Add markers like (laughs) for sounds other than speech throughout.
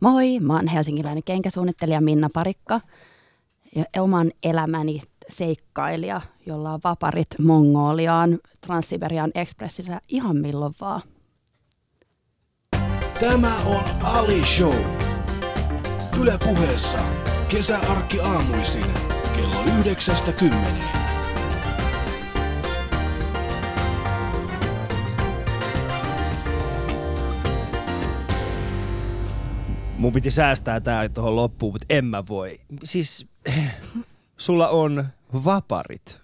Moi, mä oon helsinkiläinen kenkäsuunnittelija Minna Parikka ja oman elämäni seikkailija, jolla on vaparit Mongoliaan, Transsiberian Expressissä ihan milloin vaan. Tämä on Ali Show. Yle puheessa kesäarkki aamuisin kello 9.10. Mun piti säästää tää tuohon loppuun, mutta en mä voi. Siis sulla on vaparit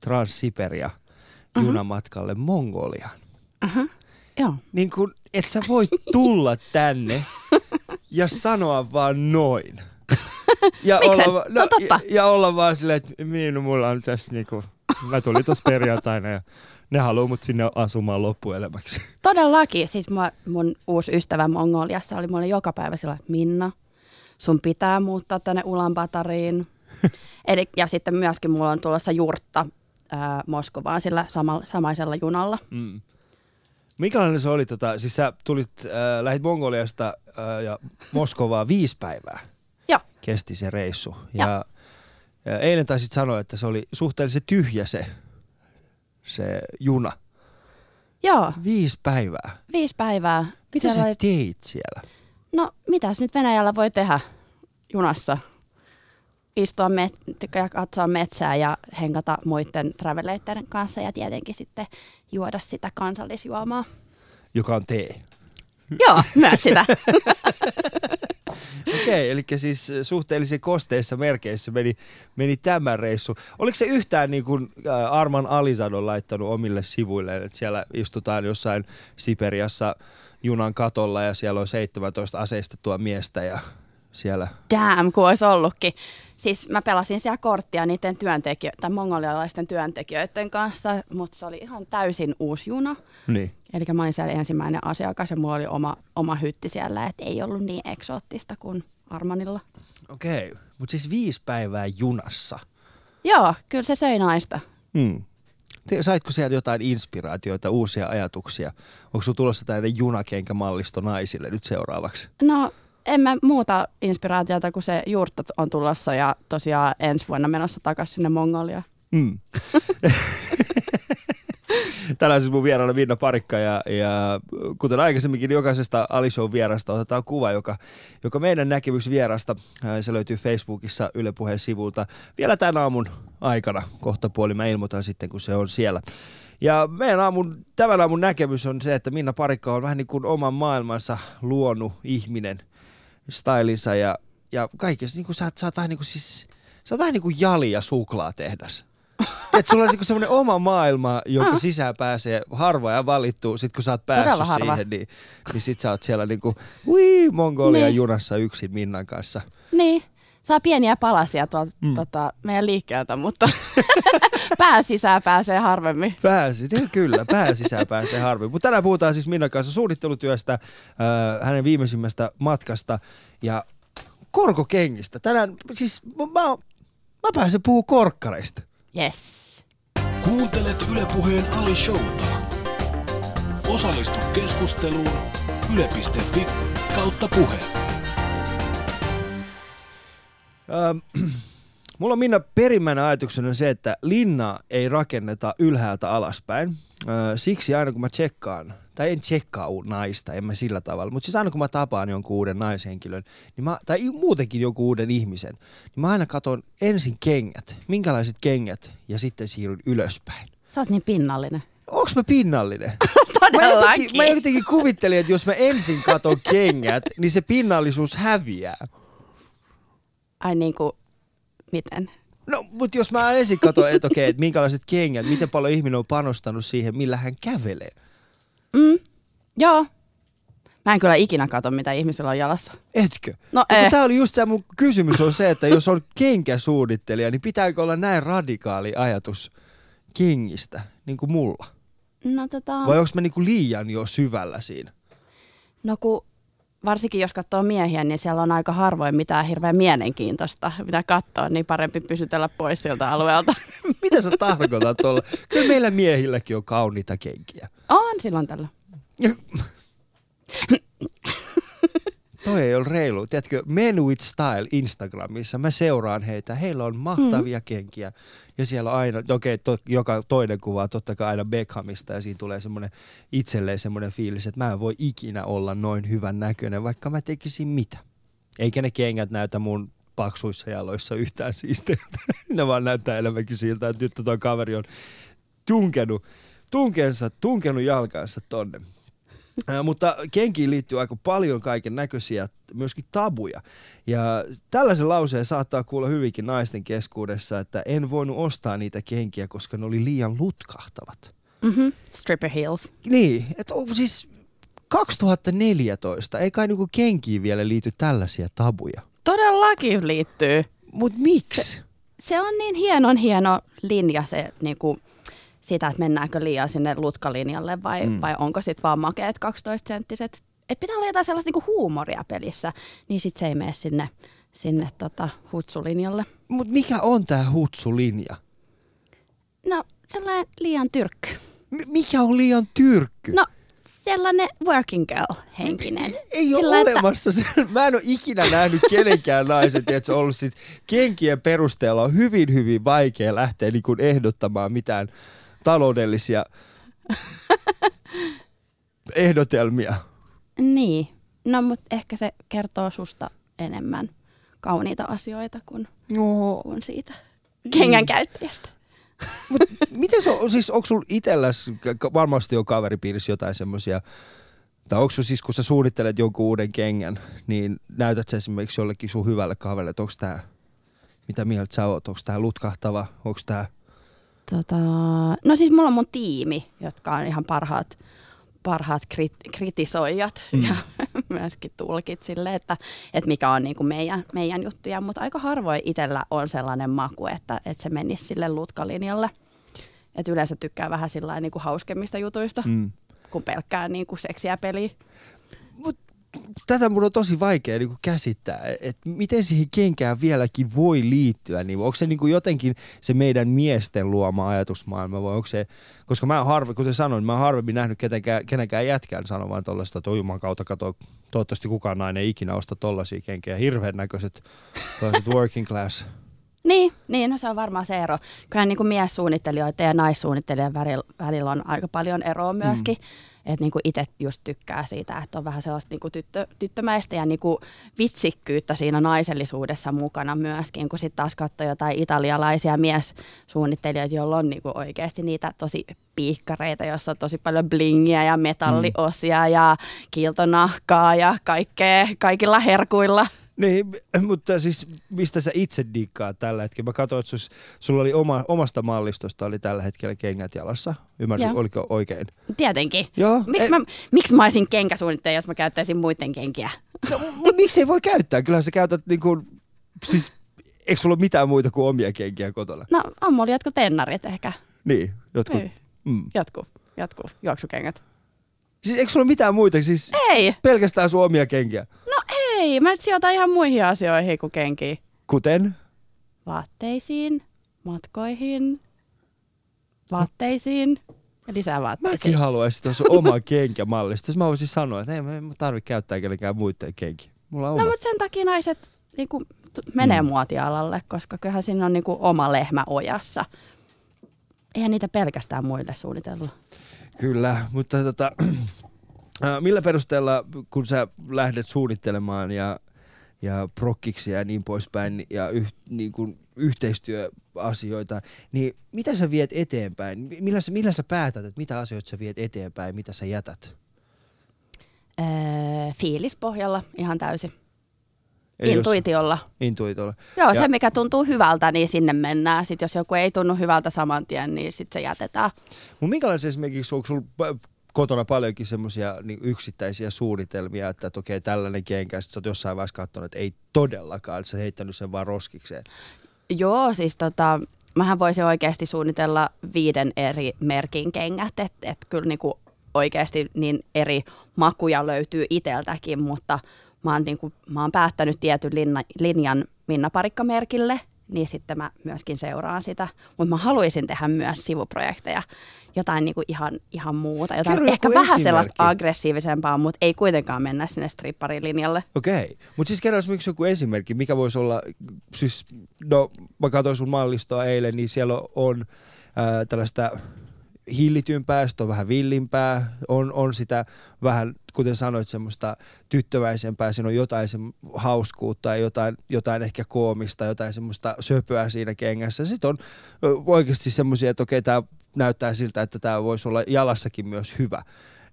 Transsiperia Mhm. junamatkalle Mongoliaan. Aha, joo. Niin kun, et sä voi tulla tänne ja sanoa vaan noin. (laughs) Ja olla, va- Se on totta. ja, ja olla vaan silleen, että niin, no mulla on tässä niinku, mä tulin tuossa perjantaina ja ne haluaa mut sinne asumaan loppuelämäksi. Todellakin. Siis mua, mun uusi ystävä Mongoliassa oli mulle joka päivä sillä, Minna, sun pitää muuttaa tänne Ulaanbaatariin. (laughs) Eli, ja sitten myöskin mulla on tulossa jurtta ää, Moskovaan sillä samalla, samaisella junalla. Mm. Mikälainen se oli? Tota, siis sä tulit, äh, lähit Mongoliasta äh, ja Moskovaa viisi päivää Joo, kesti se reissu. Ja, ja eilen taisit sanoa, että se oli suhteellisen tyhjä se, se juna. joo, Viisi päivää. viisi päivää. Mitä Siellä sä oli- teit siellä? No, mitäs nyt Venäjällä voi tehdä junassa? Istua met- ja katsoa metsää ja henkata muiden traveleitteiden kanssa ja tietenkin sitten juoda sitä kansallisjuomaa. Joka on tee. Joo, myös (laughs) sitä. Okei, okay, eli siis suhteellisen kosteissa merkeissä meni, meni tämä reissu. Oliko se yhtään niin kuin äh, Arman Alisad on laittanut omille sivuilleen, että siellä istutaan jossain Siperiassa junan katolla ja siellä on 17 aseistettua miestä ja siellä... Damn, kun olisi ollutkin. Siis mä pelasin siellä korttia niiden työntekijöiden, tai mongolialaisten työntekijöiden kanssa, mutta se oli ihan täysin uusi juna. Niin. Eli mä olin siellä ensimmäinen asiakas ja mulla oli oma, oma hytti siellä, että ei ollut niin eksoottista kuin Armanilla. Okei, okay. mutta siis viisi päivää junassa. Joo, kyllä se söi naista. Hmm. Saitko sieltä jotain inspiraatioita, uusia ajatuksia? Onko sinulla tulossa tällainen junakenkämallisto naisille nyt seuraavaksi? No, en mä muuta inspiraatiota kuin se juurta on tulossa ja tosiaan ensi vuonna menossa takaisin sinne Mongoliaan. Mm. (laughs) Tänään siis mun vieraana Vinna Parikka ja, ja kuten aikaisemminkin niin jokaisesta Alishow vierasta otetaan kuva, joka, joka meidän näkemys vierasta, ää, se löytyy Facebookissa Yle Puheen sivulta vielä tämän aamun aikana. Kohta puoli mä ilmoitan sitten, kun se on siellä. Ja meidän aamun, tämän aamun näkemys on se, että Minna Parikka on vähän niin kuin oman maailmansa luonut ihminen stylinsa ja, ja kaikessa. Niin kuin sä, sä oot vähän niin kuin siis, sä oot vähän niin kuin jali ja suklaatehdas. (laughs) Että sulla on niinku semmoinen oma maailma, jonka Ah. sisään pääsee harva ja valittu. Sitten kun sä oot päässyt Todella harva. siihen, niin, niin sit sä oot siellä niinku, ui, Mongolia Niin. junassa yksin Minnan kanssa. Niin, saa pieniä palasia tuolta Mm. tota, meidän liikkeeltä, mutta (laughs) pään sisään pääsee harvemmin. Pääsi, niin kyllä, pään sisään pääsee harvi. Mutta tänään puhutaan siis Minnan kanssa suunnittelutyöstä, äh, hänen viimeisimmästä matkasta ja korkokengistä. Tänään, siis mä, mä, mä pääsen puhua korkkareista. Yes. Kuuntelet Yle Puheen Ali Showta. Osallistu keskusteluun yle.fi kautta puhe. Ähm, (clears throat) mulla on Minna perimmäinen ajatuksena on se, että linnaa ei rakenneta ylhäältä alaspäin. Äh, siksi aina kun mä tsekkaan, tai en tsekkaa naista, en mä sillä tavalla, mutta siis aina kun mä tapaan jonkun uuden naishenkilön, niin mä, tai muutenkin jonkun uuden ihmisen, niin mä aina katon ensin kengät, minkälaiset kengät, ja sitten siirryn ylöspäin. Sä oot niin pinnallinen. Onks mä pinnallinen? (laughs) Mä jotenkin, mä jotenkin kuvittelin, että jos mä ensin katon kengät, niin se pinnallisuus häviää. Ai niin kuin, miten? No, mutta jos mä ensin katson, että okei, että minkälaiset kengät, miten paljon ihminen on panostanut siihen, millä hän kävelee. Mm, joo. Mä en kyllä ikinä katso, mitä ihmisellä on jalassa. Etkö? No kun eh. Tää oli just tämä mun kysymys on se, että jos on kenkäsuunnittelija, niin pitääkö olla näin radikaali ajatus kengistä, niin kuin mulla? No tota, Vai onko mä niin kuin liian jo syvällä siinä? no kun varsinkin jos katsoo miehiä, niin siellä on aika harvoin mitään hirveän mielenkiintoista, mitä katsoa, niin parempi pysytellä pois siltä alueelta. (laughs) Mitä sä tarkoitat tuolla? Kyllä meillä miehilläkin on kauniita kenkiä. on silloin tällä. (laughs) toi ei ole reilu. Tiedätkö, Men with Style Instagramissa, mä seuraan heitä. Heillä on mahtavia mm. kenkiä. Ja siellä on aina, okei, okay, to, joka toinen kuva totta kai aina Beckhamista ja siinä tulee semmoinen itselleen semmoinen fiilis, että mä en voi ikinä olla noin hyvän näköinen, vaikka mä tekisin mitä. Eikä ne kengät näytä mun paksuissa jaloissa yhtään siisteiltä. (laughs) ne vaan näyttää enemmänkin siltä, että nyt tuo kaveri on tunkenut, tunkensa, tunkenut jalkansa tonne. Äh, mutta kenkiin liittyy aika paljon kaiken näköisiä myöskin tabuja. Ja tällaisen lauseen saattaa kuulla hyvinkin naisten keskuudessa, että en voinut ostaa niitä kenkiä, koska ne oli liian lutkahtavat. Mm-hmm. Stripper heels. Niin, että siis 2014, ei kai niinku kenkiin vielä liity tällaisia tabuja. Todellakin liittyy. Mutta miksi? Se, se on niin hienon hieno linja se niinku, sitä, että mennäänkö liian sinne lutkalinjalle vai, mm. vai onko sitten vaan makeet 12-senttiset. Et pitää olla jotain sellaista niinku huumoria pelissä, niin sitten se ei mene sinne, sinne tota, hutsulinjalle. Mutta mikä on tämä hutsulinja? No, sellainen liian tyrkky. M- mikä on liian tyrkky? No, sellainen working girl henkinen. Ei, ei ole Sillä, olemassa. Että... (laughs) Mä en ole ikinä nähnyt kenenkään naisen, että se on ollut sit kenkien perusteella on hyvin, hyvin vaikea lähteä niin kuin ehdottamaan mitään taloudellisia ehdotelmia. Niin. No, mutta ehkä se kertoo susta enemmän kauniita asioita kuin, no. kuin siitä kengän käyttäjästä. Mut miten se on, siis onko sulla itselläs, varmasti on kaveripiirissä jotain semmoisia, tai onko siis kun sä suunnittelet jonkun uuden kengän, niin näytät sä esimerkiksi jollekin sun hyvälle kaverille, että onko tää, mitä mieltä sä oot, onko tää lutkahtava, onko tää Tota, no siis mulla on mun tiimi, jotka on ihan parhaat, parhaat krit, kritisoijat mm. ja (laughs) myöskin tulkit sille, että, että mikä on niin kuin meidän, meidän juttuja. Mutta aika harvoin itsellä on sellainen maku, että, että se menisi sille lutkalinjalle. Et yleensä tykkää vähän sillä niin kuin hauskemmista jutuista, mm. kuin pelkkää niin kuin seksiä peliä. Mut tätä mun on tosi vaikea niin käsittää, että miten siihen kenkään vieläkin voi liittyä. Niin onko se niin jotenkin se meidän miesten luoma ajatusmaailma vai onko se, koska mä harve, kuten sanoin, mä harvemmin nähnyt ketenkään, kenenkään jätkään sanomaan tuollaista, että juman kautta kato, toivottavasti kukaan nainen ei ikinä osta tollaisia kenkiä. Hirveän näköiset working class (laughs) niin, niin, no se on varmaan se ero. Kyllä niin kuin miessuunnittelijoiden ja naissuunnittelijan välillä on aika paljon eroa myöskin. Mm että niinku itse just tykkää siitä, että on vähän sellaista niinku tyttö, tyttömäistä ja niinku vitsikkyyttä siinä naisellisuudessa mukana myöskin, kun sitten taas katsoo jotain italialaisia miessuunnittelijoita, joilla on niinku oikeasti niitä tosi piikkareita, jossa on tosi paljon blingiä ja metalliosia mm. ja kiiltonahkaa ja kaikkea, kaikilla herkuilla. Niin, (laughs) mutta siis mistä sä itse diikkaat tällä hetkellä? Mä katsoin, että sus, sulla oli oma, omasta mallistosta oli tällä hetkellä kengät jalassa. Ymmärsin, Joo. oliko oikein? Tietenkin. Joo. Miks, e- mä, miksi mä olisin kenkäsuunnittaja, jos mä käyttäisin muiden kenkiä? No, miksi ei voi käyttää? Kyllähän sä käytät niinku, siis eikö sulla ole mitään muita kuin omia kenkiä kotona? No, on mulla jotkut tennarit ehkä. Niin, jotkut. Niin. Mm. Jotkut, jotkut juoksukengät. Siis eikö sulla mitään muita? Siis ei. Pelkästään sun omia kenkiä? Ei, mä sijoitan ihan muihin asioihin kuin kenkiin. Kuten? Vaatteisiin, matkoihin, vaatteisiin ja lisää vaatteisiin. Mäkin haluaisin tuossa oma (laughs) kenkämallista. Mä voisin sanoa, että ei mä tarvitse käyttää kenenkään muiden kenkiä. Mulla on no, mutta sen takia naiset niin kuin, menee mm. muotialalle, koska kyllähän siinä on niin kuin, oma lehmä ojassa. Eihän niitä pelkästään muille suunnitella. Kyllä, mutta tota, millä perusteella, kun sä lähdet suunnittelemaan ja, ja prokkiksi ja niin poispäin ja yh, niin kuin yhteistyöasioita, niin mitä sä viet eteenpäin? Millä sä, millä sä päätät, että mitä asioita sä viet eteenpäin, mitä sä jätät? Öö, fiilispohjalla ihan täysin. Eli Intuitiolla. Jos, intuitiolla. Joo, ja, se mikä tuntuu hyvältä, niin sinne mennään. Sitten jos joku ei tunnu hyvältä saman tien, niin sitten se jätetään. Mutta minkälaisia esimerkiksi, onko sulla kotona paljonkin semmoisia niin yksittäisiä suunnitelmia, että, että okei, tällainen kenkä, sitten sä oot jossain vaiheessa katsonut, että ei todellakaan, sä heittänyt sen vaan roskikseen. Joo, siis tota, mähän voisin oikeasti suunnitella viiden eri merkin kengät, että et kyllä niinku oikeasti niin eri makuja löytyy iteltäkin, mutta mä oon, niinku, mä oon päättänyt tietyn linna, linjan Minna Parikka-merkille, niin sitten mä myöskin seuraan sitä. Mutta mä haluaisin tehdä myös sivuprojekteja, jotain niinku ihan, ihan muuta, jotain Kerro ehkä vähän esimerkki. sellaista aggressiivisempaa, mutta ei kuitenkaan mennä sinne stripparilinjalle. Okei, mutta siis kerro esimerkiksi joku esimerkki, mikä voisi olla, siis no mä katsoin sun mallistoa eilen, niin siellä on ää, tällaista hillitympää, sitten on vähän villimpää, on, on sitä vähän, kuten sanoit, semmoista tyttöväisempää, siinä on jotain se hauskuutta ja jotain, jotain ehkä koomista, jotain semmoista söpöä siinä kengässä. Sitten on oikeasti semmoisia, että okei, tämä näyttää siltä, että tämä voisi olla jalassakin myös hyvä.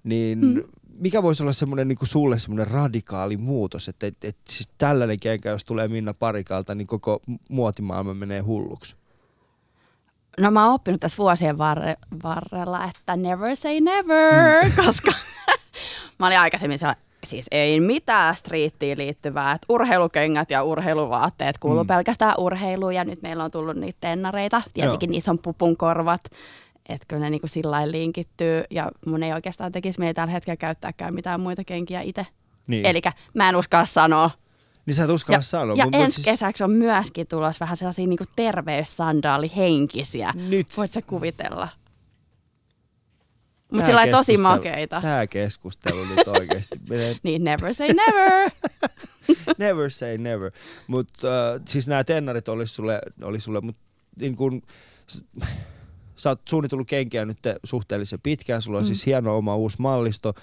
Niin Mm. mikä voisi olla semmoinen niin kuin sulle semmoinen radikaali muutos, että et, et, siis tällainen kenkä, jos tulee Minna Parikalta, niin koko muotimaailma menee hulluksi. No mä oon oppinut tässä vuosien varre, varrella, että never say never, mm. (laughs) koska mä olin aikaisemmin siellä, siis ei mitään striittiin liittyvää, että urheilukengät ja urheiluvaatteet kuuluu Mm. pelkästään urheiluun ja nyt meillä on tullut niitä tennareita, tietenkin Joo. niissä on pupun korvat, että kyllä ne niinku sillä lailla linkittyy ja mun ei oikeastaan tekisi meitä tällä hetkellä käyttääkään mitään muita kenkiä itse. Niin. Eli mä en uskalla sanoa. Niin sä et uskalla Ja, sanoa. ja mut- mut ensi siis- kesäksi on myöskin tulossa vähän sellaisia niinku terveyssandaalihenkisiä. Nyt. Voit sä kuvitella? Mutta sillä tosi makeita. Tää keskustelu nyt oikeasti menee (laughs) Niin never say never. (laughs) never say never. Mutta uh, siis nämä tennarit oli sulle, oli sulle mutta niin kun, sä oot suunnitellut kenkiä nyt suhteellisen pitkään, sulla on mm. siis hieno oma uusi mallisto.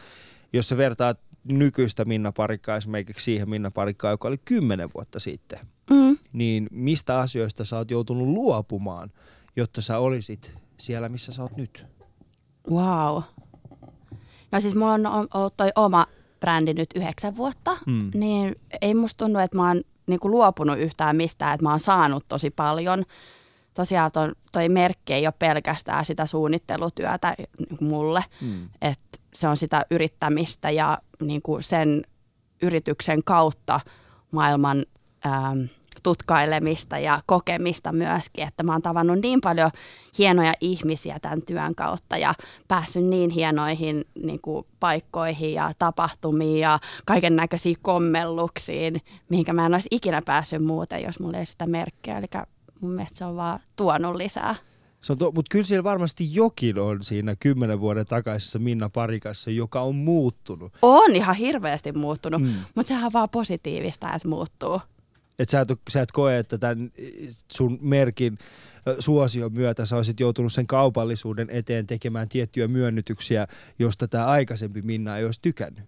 Jos sä vertaat nykyistä Minna Parikkaa esimerkiksi siihen Minna Parikkaa, joka oli kymmenen vuotta sitten, mm. niin mistä asioista sä oot joutunut luopumaan, jotta sä olisit siellä, missä sä oot nyt? Wow. No siis mulla on ollut toi oma brändi nyt yhdeksän vuotta, Mm. niin ei musta tunnu, että mä oon niinku luopunut yhtään mistään, että mä oon saanut tosi paljon. Tosiaan ton, toi merkki ei ole pelkästään sitä suunnittelutyötä niinku mulle, Mm. että se on sitä yrittämistä ja niinku sen yrityksen kautta maailman ähm, tutkailemista ja kokemista myöskin, että mä oon tavannut niin paljon hienoja ihmisiä tämän työn kautta ja päässyt niin hienoihin niin kuin, paikkoihin ja tapahtumiin ja kaiken näköisiin kommelluksiin, mihinkä mä en olisi ikinä päässyt muuten, jos mulla ei sitä merkkiä. Eli mun mielestä se on vaan tuonut lisää. Se on to, mutta kyllä siellä varmasti jokin on siinä kymmenen vuoden takaisessa Minna Parikassa, joka on muuttunut. On ihan hirveästi muuttunut, Mm. mutta sehän on vaan positiivista, että muuttuu. Et sä, et, sä et koe, että tämän sun merkin suosion myötä sä olisit joutunut sen kaupallisuuden eteen tekemään tiettyjä myönnytyksiä, josta tämä aikaisempi Minna ei olisi tykännyt.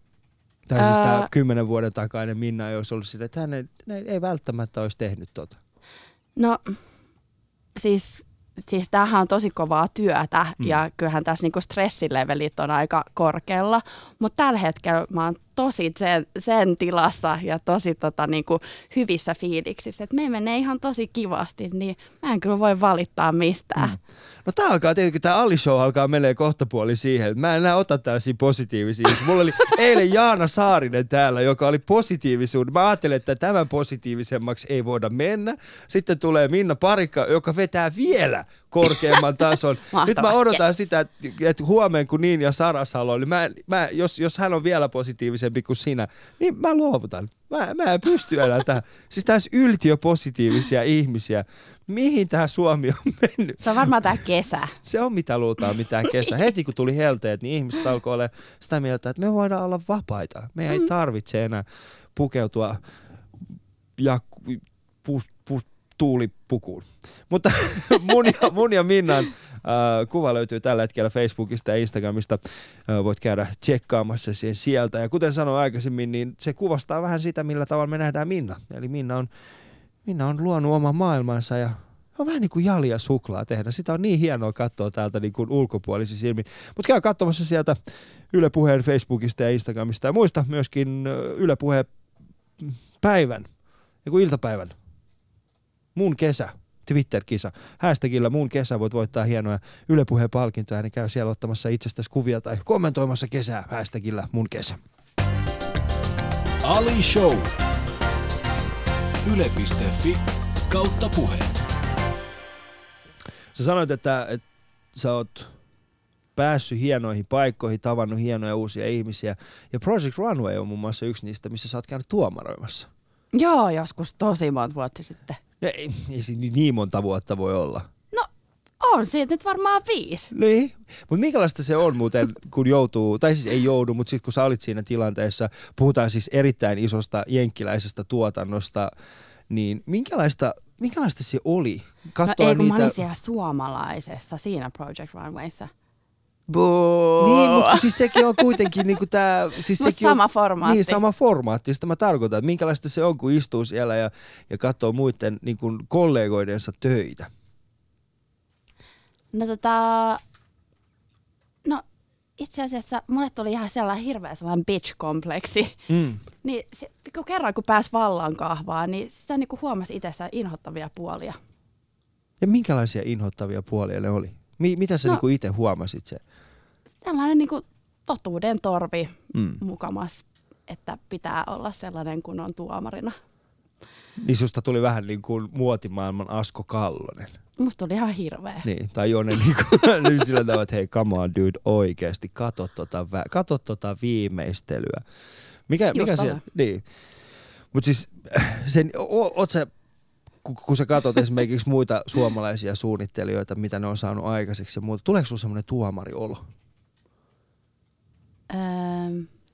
Tai siis tämä kymmenen vuoden takainen Minna ei olisi ollut sille, että hän ei, ei välttämättä olisi tehnyt tota. No siis, siis tämähän on tosi kovaa työtä Mm. ja kyllähän tässä niinku stressilevelit on aika korkealla, mutta tällä hetkellä mä oon tosi sen, sen tilassa ja tosi tota, niinku, hyvissä fiiliksissä, että me menee ihan tosi kivasti, niin mä en kyllä voi valittaa mistään. Mm. No tää alkaa tietenkin, tää Ali Show alkaa menee kohtapuoli siihen, mä en enää ota tällaisia positiivisia. Mulla oli (laughs) eilen Jaana Saarinen täällä, joka oli positiivisuuden. Mä ajattelin, että tämän positiivisemmaksi ei voida mennä. Sitten tulee Minna Parikka, joka vetää vielä korkeamman (laughs) tason. Nyt mä odotan yes. sitä, että, huomenna kun niin ja Sara Salo, niin mä, mä, jos, jos hän on vielä positiivisempi kuin sinä, niin mä luovutan. Mä, mä en pysty enää tähän. Siis tässä yltiöpositiivisia ihmisiä. Mihin tämä Suomi on mennyt? Se on varmaan tämä kesä. Se on mitä luultaan mitään kesä. Heti kun tuli helteet, niin ihmiset alkoi olla sitä mieltä, että me voidaan olla vapaita. Me ei tarvitse enää pukeutua ja pu, tuulipukuun. Mutta (laughs) mun ja, mun ja Minnan äh, kuva löytyy tällä hetkellä Facebookista ja Instagramista. Äh, voit käydä tsekkaamassa sen sieltä. Ja kuten sanoin aikaisemmin, niin se kuvastaa vähän sitä, millä tavalla me nähdään Minna. Eli Minna on, Minna on luonut oman maailmansa ja on vähän niin kuin jalia suklaa tehdä. Sitä on niin hienoa katsoa täältä niin kuin ulkopuolisin silmin. Mutta käy katsomassa sieltä Yle Puheen Facebookista ja Instagramista. Ja muista myöskin ö, Yle Puheen päivän, niin kuin iltapäivän, mun kesä, Twitter-kisa. Hashtagillä mun kesä voit voittaa hienoja Yle Puheen palkintoja, niin käy siellä ottamassa itsestäsi kuvia tai kommentoimassa kesää hashtagillä mun kesä. Ali Show. Yle.fi kautta puhe. Sä sanoit, että, että sä oot päässyt hienoihin paikkoihin, tavannut hienoja uusia ihmisiä. Ja Project Runway on muun muassa yksi niistä, missä sä oot käynyt tuomaroimassa. Joo, joskus tosi monta vuotta sitten. No, ei, ei siinä niin monta vuotta voi olla. No on siitä nyt varmaan viisi. Niin, mutta minkälaista se on muuten, kun joutuu, tai siis ei joudu, mutta sitten kun sä olit siinä tilanteessa, puhutaan siis erittäin isosta jenkkiläisestä tuotannosta, niin minkälaista, minkälaista se oli katsoa no ei, kun niitä... mä olin siellä suomalaisessa siinä Project Runwayssa. Buu. Niin, mutta siis sekin on kuitenkin niinku tää... Siis Mut sekin sama on, formaatti. Niin, sama formaatti. Sitä mä tarkoitan, että minkälaista se on, kun istuu siellä ja, ja katsoo muiden niinku kollegoidensa töitä. No tota, no itse asiassa mulle tuli ihan sellainen hirveä sellainen bitch-kompleksi. Mm. (laughs) Niin se, kun kerran kun pääsi vallan kahvaan, niin sitä niin kuin huomasi itsessään inhottavia puolia. Ja minkälaisia inhottavia puolia ne oli? Mi- mitä sä No- niinku itse huomasit se? Tällainen niin kuin totuuden torvi Mm. mukamas, että pitää olla sellainen kun on tuomarina. Niin susta tuli vähän niin kuin muotimaailman Asko Kallonen. Musta oli ihan hirveä. Niin, tai Jone niin kuin, (laughs) niin sillä tavalla, että hei, come on dude, oikeasti, kato tota, vä- kato tota viimeistelyä. Mikä, mikä Just se, ala. niin. Mutta siis, sen, o, oot sä, kun, kun sä katsot esimerkiksi muita suomalaisia suunnittelijoita, mitä ne on saanut aikaiseksi ja muuta, tuleeko sulla semmoinen tuomariolo? Öö,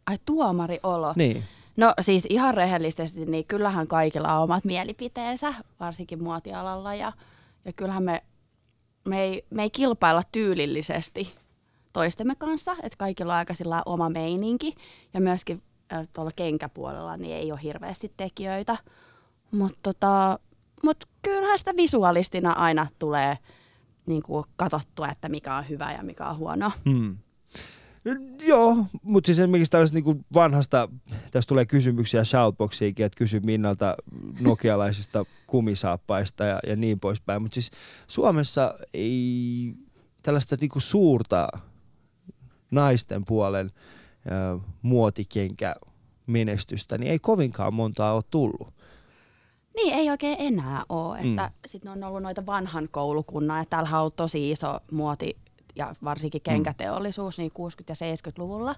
ai tuomariolo. Niin. No siis ihan rehellisesti, niin kyllähän kaikilla on omat mielipiteensä, varsinkin muotialalla. Ja, ja kyllähän me, me, ei, me ei kilpailla tyylillisesti toistemme kanssa, että kaikilla on aika sillä oma meininki. Ja myöskin äh, tuolla kenkäpuolella niin ei ole hirveästi tekijöitä. Mutta tota, mut kyllähän sitä visualistina aina tulee niin kuin katsottua, että mikä on hyvä ja mikä on huono. Hmm. Joo, mutta siis esimerkiksi tällaisesta niin vanhasta, tästä tulee kysymyksiä shoutboxiinkin, että kysy Minnalta nokialaisista (laughs) kumisaappaista ja, ja niin poispäin. Mutta siis Suomessa ei tällaista niin suurta naisten puolen ö, muotikenkä menestystä, niin ei kovinkaan montaa ole tullut. Niin, ei oikein enää ole. Että Mm. mm. Sitten on ollut noita vanhan koulukunnan, ja täällä on ollut tosi iso muoti ja varsinkin kenkäteollisuus niin 60- ja 70-luvulla.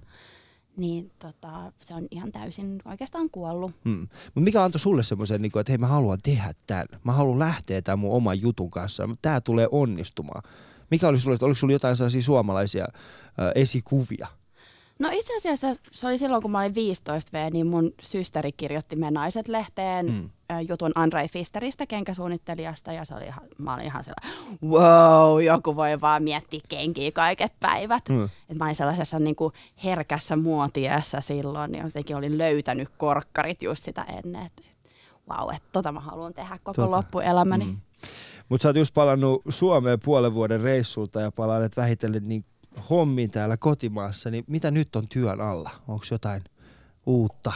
Niin tota, se on ihan täysin oikeastaan kuollut. Hmm. Mutta mikä antoi sulle semmoisen, niin että hei mä haluan tehdä tämän, mä haluan lähteä tämän mun oman jutun kanssa, tämä tulee onnistumaan. Mikä oli sulle, oliko sulla jotain sellaisia suomalaisia äh, esikuvia? No itse asiassa se oli silloin, kun mä olin 15V, niin mun systeri kirjoitti Me Naiset-lehteen Mm. mm. jutun Andrei Fisteristä, kenkäsuunnittelijasta, ja se oli ihan, mä olin ihan sellainen, wow, joku voi vaan miettiä kenkiä kaiket päivät. Mm. Et mä olin sellaisessa niin kuin herkässä muotiässä silloin, niin jotenkin olin löytänyt korkkarit just sitä ennen, että wow, että tota mä haluan tehdä koko Tota. loppuelämäni. Mm. Mutta sä oot just palannut Suomeen puolen vuoden reissulta ja palannut vähitellen niin hommiin täällä kotimaassa, niin mitä nyt on työn alla? Onko jotain uutta?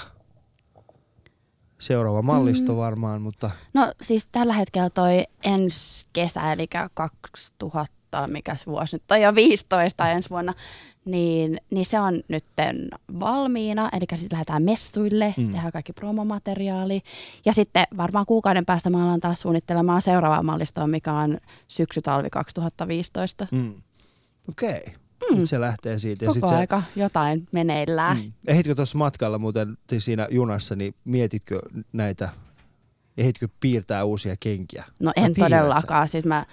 Seuraava mallisto Mm. varmaan, mutta No siis tällä hetkellä toi ensi kesä, eli 2000, mikä vuosi nyt on jo 15 ensi vuonna, niin, niin se on nyt valmiina, eli sitten lähdetään messuille, Mm. tehdään kaikki promomateriaali. Ja sitten varmaan kuukauden päästä mä alan taas suunnittelemaan seuraavaa mallistoa, mikä on syksy-talvi 2015. mm. okei. Okay. Mm. Se lähtee siitä. Ja Koko sit se, aika jotain meneillään. Mm. Ehditkö tuossa matkalla muuten siis siinä junassa, niin mietitkö näitä, ehditkö piirtää uusia kenkiä? No Vai en piirrät sä? todellakaan, siis mä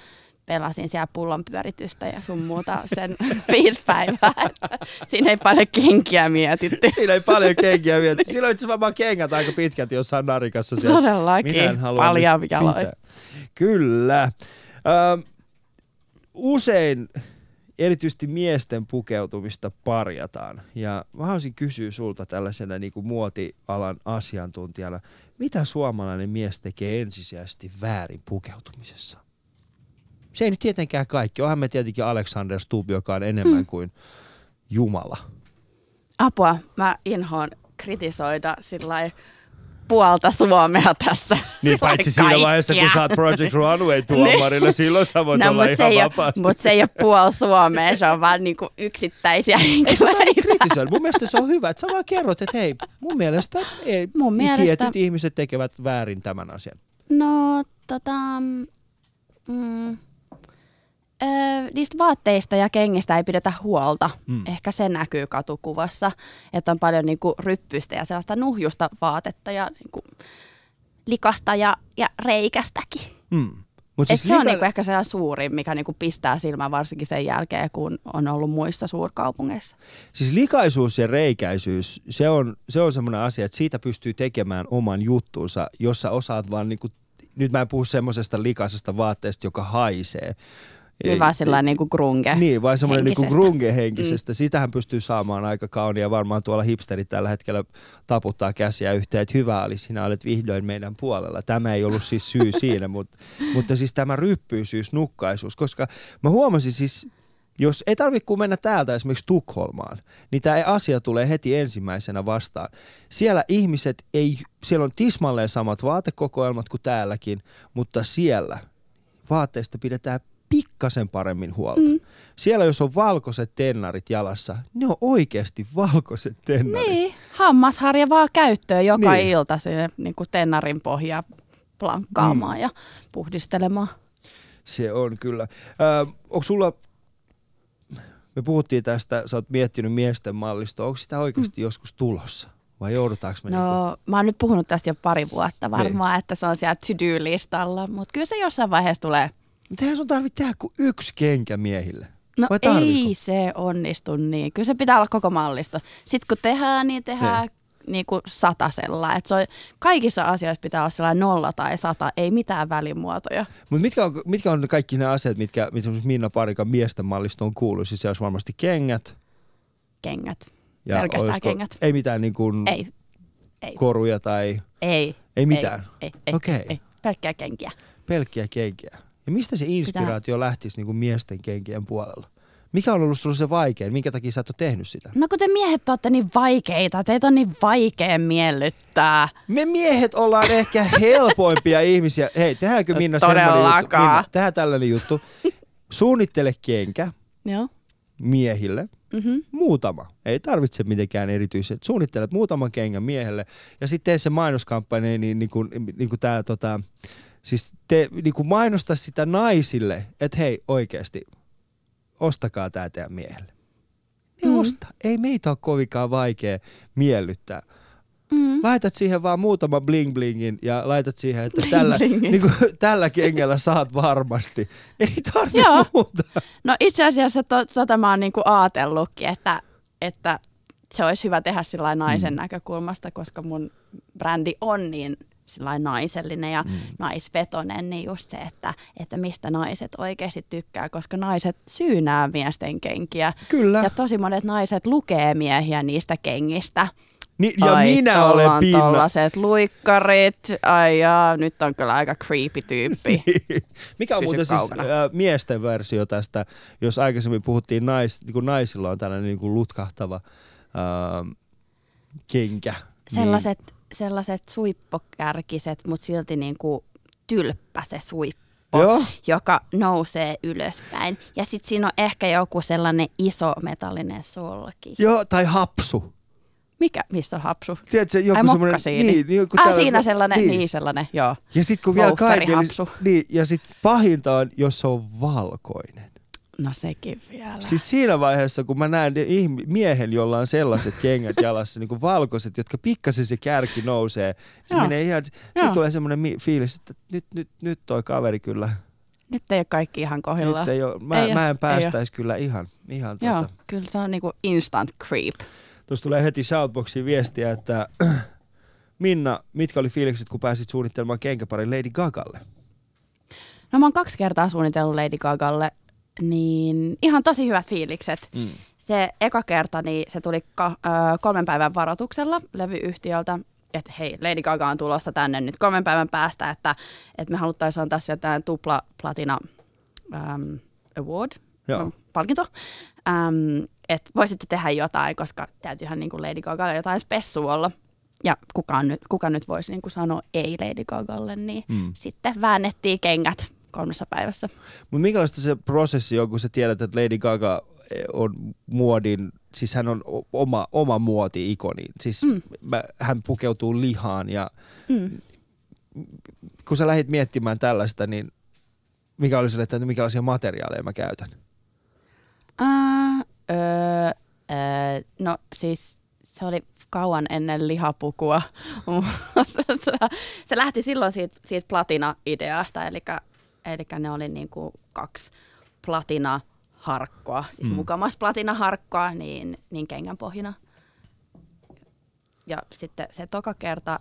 pelasin siellä pullonpyöritystä ja sun muuta sen (laughs) viisi päivää. Siinä ei paljon kenkiä mietitty. Siinä ei paljon kenkiä (laughs) vielä. Silloin itse varmaan kengät aika pitkät jossain narikassa siellä. Todellakin, Minä en halua paljon pitää. Kyllä. Ö, usein erityisesti miesten pukeutumista parjataan. Ja mä haluaisin kysyä sulta tällaisena niin kuin muotialan asiantuntijana, mitä suomalainen mies tekee ensisijaisesti väärin pukeutumisessa? Se ei nyt tietenkään kaikki. Onhan me tietenkin Alexander Stubb, joka on enemmän Mm. kuin Jumala. Apua, mä inhoon kritisoida sillä lailla puolta Suomea tässä. Niin paitsi siinä vaiheessa, kun oot Project Runway (laughs) tuomarina, silloin sä voit No, olla mutta se, ihan ei ole, vapaasti. mut se ei ole puoli Suomea, se on vaan niinku yksittäisiä henkilöitä. kritisoida. Mun mielestä se on hyvä, että sä vaan kerrot, että hei, mun mielestä, ei, Mun mielestä- tietyt ihmiset tekevät väärin tämän asian. No, tota... Mm, öö, niistä vaatteista ja kengistä ei pidetä huolta. Mm. Ehkä se näkyy katukuvassa, että on paljon niinku ryppystä ja sellaista nuhjusta vaatetta ja niinku, likasta ja, ja reikästäkin. Mm. Mut Siis se on niinku ehkä se suurin, mikä niinku pistää silmään varsinkin sen jälkeen, kun on ollut muissa suurkaupungeissa. Siis likaisuus ja reikäisyys, se on, se on semmoinen asia, että siitä pystyy tekemään oman juttunsa, jos sä osaat vaan niinku, nyt mä en puhu semmoisesta likaisesta vaatteesta, joka haisee. Niin vaan sillä niinku grunge. Niin, vai semmoinen niinku henkisestä. grunge-henkisestä. Mm. Sitähän pystyy saamaan aika kaunia. Varmaan tuolla hipsterit tällä hetkellä taputtaa käsiä yhteen, että hyvä oli, sinä olet vihdoin meidän puolella. Tämä ei ollut siis syy (laughs) siinä, mutta, mutta siis tämä ryppyisyys, nukkaisuus, koska mä huomasin siis, jos ei tarvitse kuin mennä täältä esimerkiksi Tukholmaan, niin tämä asia tulee heti ensimmäisenä vastaan. Siellä ihmiset ei, siellä on tismalleen samat vaatekokoelmat kuin täälläkin, mutta siellä vaatteista pidetään pikkasen paremmin huolta. Mm. Siellä jos on valkoiset tennarit jalassa, ne on oikeasti valkoiset tennarit. Niin, hammasharja vaan käyttöön joka Niin. niin. ilta sinne niin kuin tennarin pohjaa plankkaamaan mm. ja puhdistelemaan. Se on kyllä. Ö, onko sulla, me puhuttiin tästä, sä oot miettinyt miesten mallistoa, onko sitä oikeasti mm. joskus tulossa? Vai joudutaanko me No, mä oon nyt puhunut tästä jo pari vuotta varmaan, niin. että se on siellä to-do-listalla, mutta kyllä se jossain vaiheessa tulee. Mutta eihän sun tarvitse tehdä kuin yksi kenkä miehille. No Vai ei se onnistu niin. Kyllä se pitää olla koko mallisto. Sitten kun tehdään, niin tehdään Niin. niin kuin satasella. Et se on, kaikissa asioissa pitää olla sellainen nolla tai sata, ei mitään välimuotoja. Mutta mitkä on, mitkä on kaikki ne asiat, mitkä, mitkä Minna Parikan miesten mallistoon kuuluu? Siis se olisi varmasti kengät. Kengät. Ja Pelkästään olisiko- kengät. Ei mitään niin kuin Ei, ei, koruja tai ei. ei mitään. Ei, ei, Okei. ei, ei. Pelkkää kenkiä. pelkkiä kenkiä. Ja mistä se inspiraatio Pitää. lähtisi niin kuin miesten kenkien puolella? Mikä on ollut sulla se vaikein? Minkä takia sä et ole tehnyt sitä? No kun te miehet olette niin vaikeita, teitä on niin vaikea miellyttää. Me miehet ollaan ehkä (laughs) helpoimpia ihmisiä. Hei, tehdäänkö No Minna semmoinen juttu? Minna, tehdään tällainen juttu. Suunnittele kenkä Joo. miehille. Mm-hmm. Muutama. Ei tarvitse mitenkään erityisen. Suunnittelet muutaman kengän miehelle ja sitten tee se mainoskampanja niin, niin kuin, niin kuin tää, tota, siis te, niin kuin mainosta sitä naisille, että hei oikeasti, ostakaa tää teidän miehelle. Niin Mm. osta. Ei meitä ole kovinkaan vaikea miellyttää. Mm. Laitat siihen vaan muutaman bling blingin ja laitat siihen, että tällä, Bling-blingin. niin kuin, (laughs) tällä kengellä saat varmasti. Ei tarvitse Joo. muuta. No itse asiassa to, tota mä oon niinku ajatellutkin, että, että se olisi hyvä tehdä sillä naisen mm. näkökulmasta, koska mun brändi on niin naisellinen ja mm. naisvetonen, niin just se, että, että mistä naiset oikeasti tykkää, koska naiset syynää miesten kenkiä. Kyllä. Ja tosi monet naiset lukee miehiä niistä kengistä. Ni, ja Ai, minä olen Pinna. tollaset luikkarit, ai jaa, nyt on kyllä aika creepy tyyppi. (laughs) Mikä on Pysy muuten siis kaukana. äh, miesten versio tästä, jos aikaisemmin puhuttiin nais, niin kuin naisilla on tällainen niin kuin lutkahtava äh, kenkä. sellaiset, sellaiset suippokärkiset, mutta silti niin kuin tylppä se suippo, Joo. joka nousee ylöspäin. Ja sitten siinä on ehkä joku sellainen iso metallinen solki. Joo, tai hapsu. Mikä, missä on hapsu? Tiedätkö, joku Ai mokkasiini. niin, niin, joku ah, siinä sellainen, niin. niin sellainen, joo. Ja sitten kun vielä kaiken, niin, ja sitten pahinta on, jos se on valkoinen. No sekin vielä. Siis siinä vaiheessa, kun mä näen miehen, jolla on sellaiset (laughs) kengät jalassa, niin kuin valkoiset, jotka pikkasen se kärki nousee, se Joo. menee ihan, Joo. tulee semmoinen fiilis, että nyt, nyt, nyt toi kaveri kyllä, Nyt ei ole kaikki ihan kohdillaan. nyt ei ole, mä, Ei mä en päästäisi kyllä ihan, ihan Joo, tota. kyllä se on niinku instant creep. Tuossa tulee heti Shoutboxiin viestiä, että (clears throat) Minna, mitkä oli fiilikset, kun pääsit suunnittelemaan kenkäparin Lady Gagalle? No mä oon kaksi kertaa suunnitellut Lady Gagalle, niin ihan tosi hyvät fiilikset. Mm. Se eka kerta, niin se tuli ka- ö, kolmen päivän varoituksella levyyhtiöltä, että hei, Lady Gaga on tulossa tänne nyt kolmen päivän päästä, että, että me haluttaisiin antaa sieltä tupla platina um, award, Joo. no, palkinto, um, että voisitte tehdä jotain, koska täytyyhän niin kuin Lady Gagalle jotain spessua olla. Ja kuka nyt, kuka nyt voisi niin kuin sanoa ei Lady Gagalle, niin mm. sitten väännettiin kengät kolmessa päivässä. Mutta minkälaista se prosessi on, kun sä tiedät, että Lady Gaga eh, on muodin, siis hän on oma, oma muoti-ikoni. Siis mm. Mä, hän pukeutuu lihaan ja Mm. kun sä lähdit miettimään tällaista, niin mikä oli sille, että minkälaisia materiaaleja mä käytän? Ää, öö, öö, no siis se oli kauan ennen lihapukua. (laughs) se lähti silloin siitä, siitä platina-ideasta, eli, eli ne oli niin kuin kaksi platina-harkkoa, siis mm. mukamas platina-harkkoa, niin, niin kengän pohjina. Ja sitten se toka kerta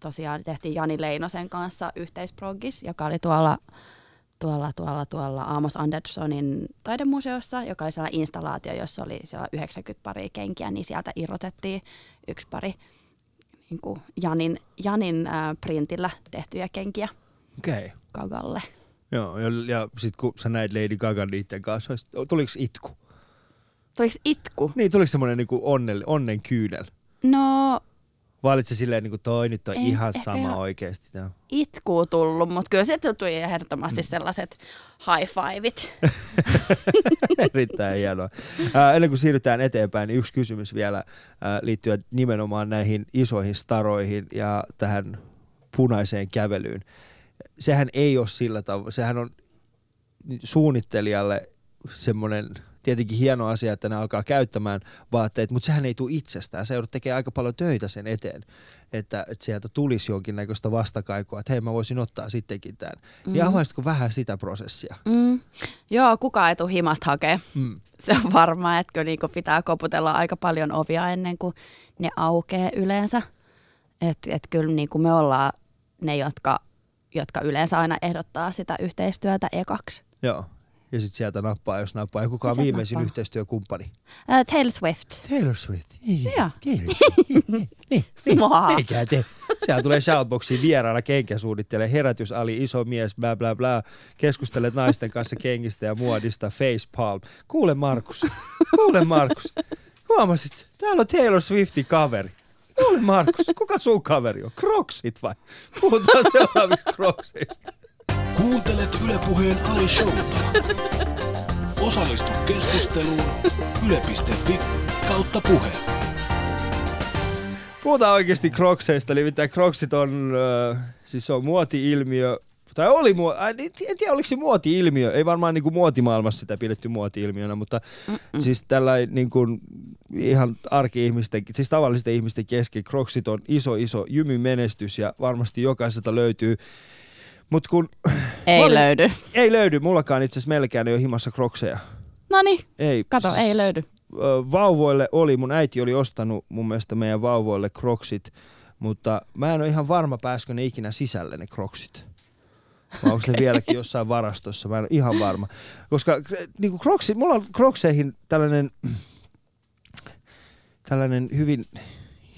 tosiaan tehtiin Jani Leinosen kanssa yhteisprogis, joka oli tuolla tuolla, tuolla, tuolla Amos Andersonin taidemuseossa, joka oli sellainen installaatio, jossa oli siellä 90 pari kenkiä, niin sieltä irrotettiin yksi pari niin kuin Janin, Janin äh, printillä tehtyjä kenkiä okay. Gagalle. Joo, ja, ja sitten kun sä näit Lady Gaga niiden kanssa, tuliko itku? Tuliko itku? Niin, tuliko semmoinen niin onnen, onnen kyynel? No vai se silleen, niin kuin toi nyt on Ei, ihan sama oikeasti? No. Itkuu tullut, mutta kyllä se tuli ehdottomasti mm. sellaiset high fiveit. (laughs) Erittäin hienoa. Äh, ennen kuin siirrytään eteenpäin, niin yksi kysymys vielä äh, liittyen nimenomaan näihin isoihin staroihin ja tähän punaiseen kävelyyn. Sehän ei ole sillä tavalla, sehän on suunnittelijalle semmoinen – tietenkin hieno asia, että ne alkaa käyttämään vaatteet, mutta sehän ei tule itsestään. Se joudut tekemään aika paljon töitä sen eteen, että, että sieltä tulisi jonkinnäköistä vastakaikua, että hei mä voisin ottaa sittenkin tämän. Mm. Niin avaisitko vähän sitä prosessia? Mm. Joo, kukaan ei tule himasta hakea. Mm. Se on varmaa, että niinku pitää koputella aika paljon ovia ennen kuin ne aukeaa yleensä. Että et kyllä niinku me ollaan ne, jotka, jotka yleensä aina ehdottaa sitä yhteistyötä ekaksi. Joo ja sitten sieltä nappaa, jos nappaa. Ja kuka on viimeisin nappaa. yhteistyökumppani? Uh, Taylor Swift. Taylor Swift. Joo. Taylor (laughs) Swift. niin, niin, niin. Te. Sehän tulee shoutboxiin vieraana kenkäsuunnittelee. Herätys Ali, iso mies, bla bla bla. Keskustelet naisten kanssa kengistä ja muodista. Facepalm. Kuule Markus. Kuule Markus. Huomasit, täällä on Taylor Swiftin kaveri. Kuule Markus, kuka sun kaveri on? Crocsit vai? Puhutaan seuraaviksi Crocsista. Kuuntelet Ylepuheen Ali Showta. Osallistu keskusteluun yle.fi kautta puhe. Puhutaan oikeasti Crocseista, nimittäin Crocsit on, äh, siis se on muoti-ilmiö, tai oli, äh, en tiedä oliko se muoti-ilmiö, ei varmaan niin kuin muotimaailmassa sitä pidetty muoti-ilmiönä, mutta Mm-mm. siis tällainen niin kuin, ihan arki-ihmisten, siis tavallisten ihmisten kesken Crocsit on iso, iso jymymenestys ja varmasti jokaiselta löytyy Mut kun, ei olin, löydy. Ei löydy. Mullakaan itse asiassa melkein ei ole himassa krokseja. No ei, kato, ei löydy. Vauvoille oli, mun äiti oli ostanut mun mielestä meidän vauvoille kroksit, mutta mä en ole ihan varma, pääskö ne ikinä sisälle ne kroksit. Vai onko okay. ne vieläkin jossain varastossa? Mä en ole ihan varma. Koska niin kuin kroksi, mulla on krokseihin tällainen, tällainen hyvin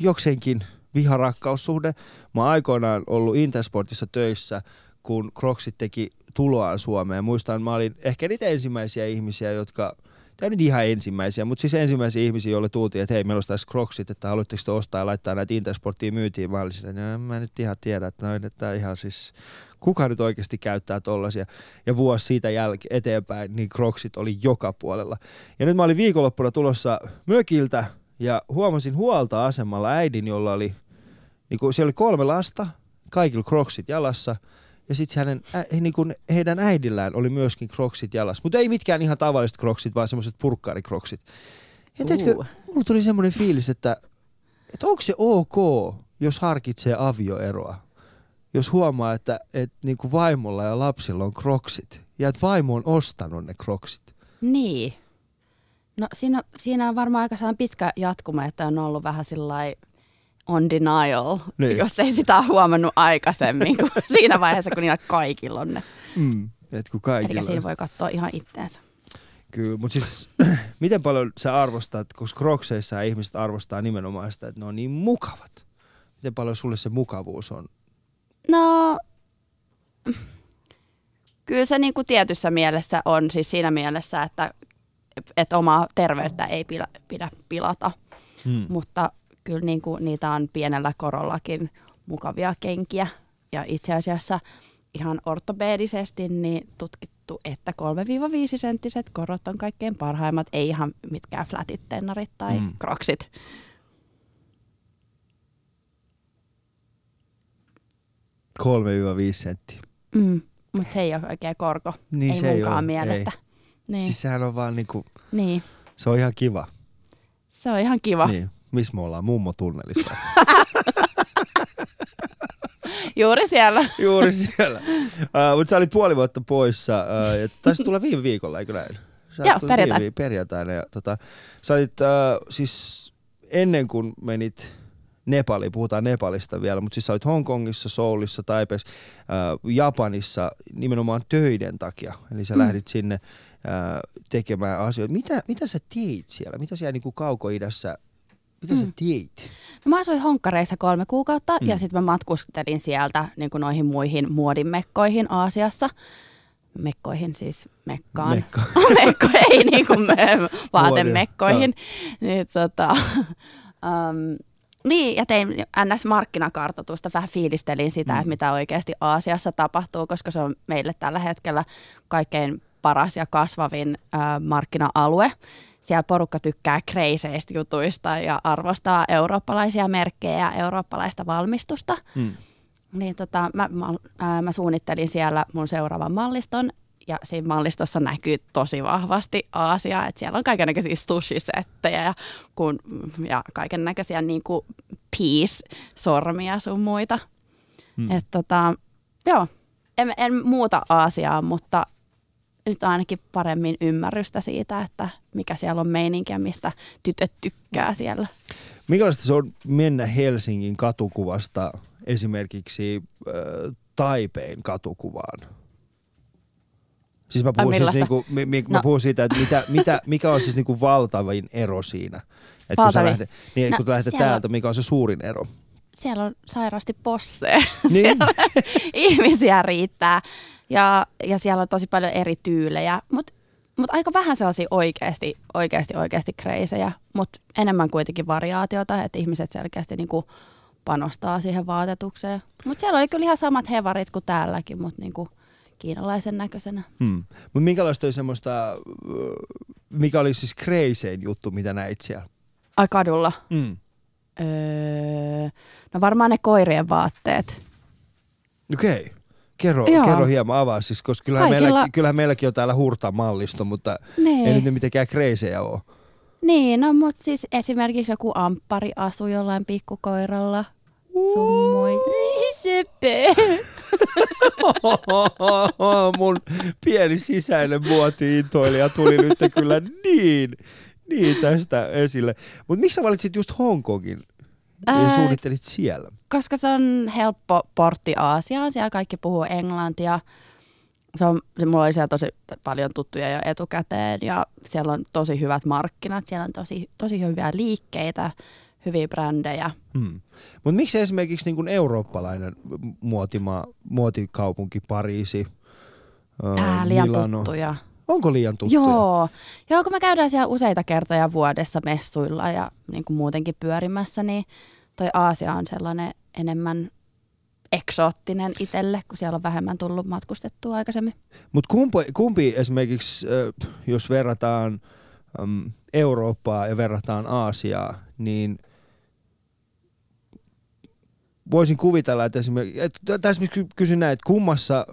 jokseenkin viharakkaussuhde. Mä oon aikoinaan ollut Intersportissa töissä – kun Crocsit teki tuloaan Suomeen. Muistan, mä olin ehkä niitä ensimmäisiä ihmisiä, jotka tai nyt ihan ensimmäisiä, mutta siis ensimmäisiä ihmisiä, joille tuutiin, että hei, meillä olisi tässä Crocsit, että haluatteko te ostaa ja laittaa näitä Intersporttiin myytiin. Mä olisin, että mä nyt ihan tiedä, että noin, että ihan siis, kuka nyt oikeasti käyttää tollasia. Ja vuosi siitä jälkeen eteenpäin, niin Crocsit oli joka puolella. Ja nyt mä olin viikonloppuna tulossa mökiltä ja huomasin huolta asemalla äidin, jolla oli, niin kuin, siellä oli kolme lasta, kaikilla Crocsit jalassa – ja sitten hänen, ä, niin kun heidän äidillään oli myöskin kroksit jalassa. Mutta ei mitkään ihan tavalliset kroksit, vaan semmoiset purkkaarikroksit. Ja tiedätkö, mulla tuli semmoinen fiilis, että, että onko se ok, jos harkitsee avioeroa? Jos huomaa, että, että niin kuin vaimolla ja lapsilla on kroksit ja että vaimo on ostanut ne kroksit. Niin. No siinä, siinä on varmaan aika pitkä jatkuma, että on ollut vähän sillä on denial, niin. jos ei sitä ole huomannut aikaisemmin kuin (laughs) siinä vaiheessa, kun niillä kaikilla on ne. Mm, et kun kaikilla Eli siinä voi katsoa ihan itteensä. Kyllä, mutta siis (clears throat) miten paljon sä arvostat, koska Crocseissa ihmiset arvostaa nimenomaan sitä, että ne on niin mukavat. Miten paljon sulle se mukavuus on? No, kyllä se niin kuin tietyssä mielessä on, siis siinä mielessä, että, että omaa terveyttä ei pidä, pidä pilata. Hmm. Mutta kyllä niin kuin, niitä on pienellä korollakin mukavia kenkiä. Ja itse asiassa ihan ortopedisesti niin tutkittu, että 3-5 senttiset korot on kaikkein parhaimmat, ei ihan mitkään flatit, tennarit tai mm. kroksit. Kolme viisi senttiä. Mm, mutta se ei ole oikein korko, niin ei se ei ole, mielestä. Ei. Niin. Siis sehän on vaan niinku, niin. se on ihan kiva. Se on ihan kiva. Niin. Missä me ollaan? Mummotunnelissa. (laughs) Juuri siellä. Juuri siellä. Uh, Mutta sä olit puoli vuotta poissa. Uh, ja taisi tulla viime viikolla, eikö näin? Sä Joo, tulit perjantai. Viime, perjantaina. Ja, tota, sä olit uh, siis ennen kuin menit Nepaliin, puhutaan Nepalista vielä, mutta siis sä olit Hongkongissa, Soulissa, Taipeessa, uh, Japanissa nimenomaan töiden takia. Eli sä mm. lähdit sinne uh, tekemään asioita. Mitä, mitä sä teit siellä? Mitä siellä niin kaukoidässä, mitä mm. sä teit? No, mä asuin Honkkareissa kolme kuukautta Mm. ja sitten mä matkustelin sieltä niin kuin noihin muihin muodimekkoihin Aasiassa. Mekkoihin siis mekkaan. Mekka. (laughs) Mekko ei niin kuin me, (laughs) vaatemekkoihin. Niin, tota, um, niin, ja tein NS-markkinakartoitusta, vähän fiilistelin sitä, Mm. että mitä oikeasti Aasiassa tapahtuu, koska se on meille tällä hetkellä kaikkein paras ja kasvavin äh, markkina-alue. Siellä porukka tykkää kreiseistä jutuista ja arvostaa eurooppalaisia merkkejä ja eurooppalaista valmistusta. Mm. Niin tota, mä, mä, ää, mä suunnittelin siellä mun seuraavan malliston ja siinä mallistossa näkyy tosi vahvasti Aasia, että siellä on kaikenlaisia sushi-settejä ja, kun, ja kaiken näköisiä niin kuin peace-sormia sun muita. Mm. Et tota, joo, en, en muuta Aasiaa, mutta nyt ainakin paremmin ymmärrystä siitä, että mikä siellä on meininki ja mistä tytöt tykkää siellä. Minkälaista se on mennä Helsingin katukuvasta esimerkiksi äh, Taipein katukuvaan? Siis mä puhun, siis niinku, mi, mi, mä No. puhun siitä, että mitä, mitä, mikä on siis niinku valtavin ero siinä. Että kun sä lähdet, niin, No, kun lähdet siellä- täältä, mikä on se suurin ero? Siellä on sairaasti posseja. (laughs) Niin. Siellä ihmisiä riittää ja, ja siellä on tosi paljon eri tyylejä, mutta mut aika vähän sellaisia oikeasti, oikeasti, oikeasti kreisejä, mutta enemmän kuitenkin variaatiota, että ihmiset selkeästi niinku panostaa siihen vaatetukseen. Mutta siellä oli kyllä ihan samat hevarit kuin täälläkin, mutta niinku kiinalaisen näköisenä. Hmm. Mutta minkälaista oli semmoista, mikä oli siis kreisein juttu, mitä näit siellä? Ai kadulla. Mm. Öö, no varmaan ne koirien vaatteet. Okei. Okay. Kerro, Joo. kerro hieman avaa, siis, koska kyllähän, Kaikilla- meilläkin, kyllähän meilläkin on täällä hurtamallisto, mutta Nee. ei nyt ne mitenkään kreisejä ole. Niin, no mutta siis esimerkiksi joku amppari asuu jollain pikkukoiralla. Sun muita. Söpö. (laughs) Mun pieni sisäinen muoti-intoilija tuli nyt kyllä niin, niin tästä esille. Mutta miksi sä valitsit just Hongkongin Ää, suunnittelit siellä? Koska se on helppo portti Aasiaan, siellä kaikki puhuu englantia. Se on, se, mulla oli siellä tosi paljon tuttuja jo etukäteen ja siellä on tosi hyvät markkinat, siellä on tosi, tosi hyviä liikkeitä, hyviä brändejä. Hmm. Mutta miksi esimerkiksi niin kuin eurooppalainen muotimaa, muotikaupunki Pariisi, ää, Ää, liian Milano, tuttuja. Onko liian tuttuja? Joo. Joo, kun me käydään siellä useita kertoja vuodessa messuilla ja niin kuin muutenkin pyörimässä, niin toi Aasia on sellainen enemmän eksoottinen itselle, kun siellä on vähemmän tullut matkustettua aikaisemmin. Mutta kumpi, kumpi esimerkiksi, äh, jos verrataan Eurooppaa ja verrataan Aasiaa, niin voisin kuvitella, että esimerkiksi, et, tässä kysyn näin, että kummassa,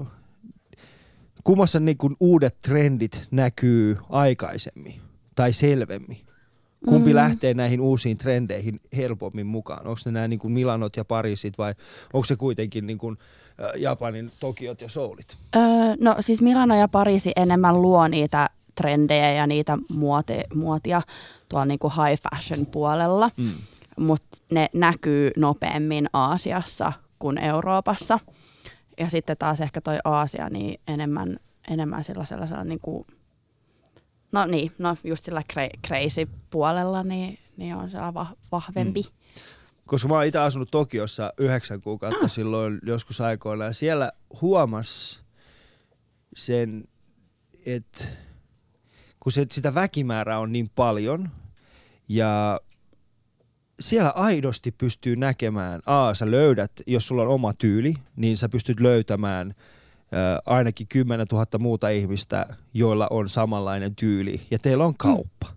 kummassa niin kun uudet trendit näkyy aikaisemmin tai selvemmin? Kumpi Mm. lähtee näihin uusiin trendeihin helpommin mukaan? Onko ne nämä niin kuin Milanot ja Pariisit vai onko se kuitenkin niin kuin, Japanin Tokiot ja Soulit? Öö, no siis Milano ja Pariisi enemmän luo niitä trendejä ja niitä muoti, muotia tuolla niin kuin high fashion puolella, Mm. mutta ne näkyy nopeammin Aasiassa kuin Euroopassa. Ja sitten taas ehkä toi Aasia niin enemmän, enemmän sillä sellaisella niin kuin, no niin, no just sillä cra- crazy puolella niin, niin on se va- vahvempi. Mm. Koska mä oon itse asunut Tokiossa yhdeksän kuukautta Ah. silloin joskus aikoinaan. Siellä huomas sen, että kun se, sitä väkimäärää on niin paljon ja siellä aidosti pystyy näkemään, aa sä löydät, jos sulla on oma tyyli, niin sä pystyt löytämään ä, ainakin 10 000 muuta ihmistä, joilla on samanlainen tyyli ja teillä on kauppa.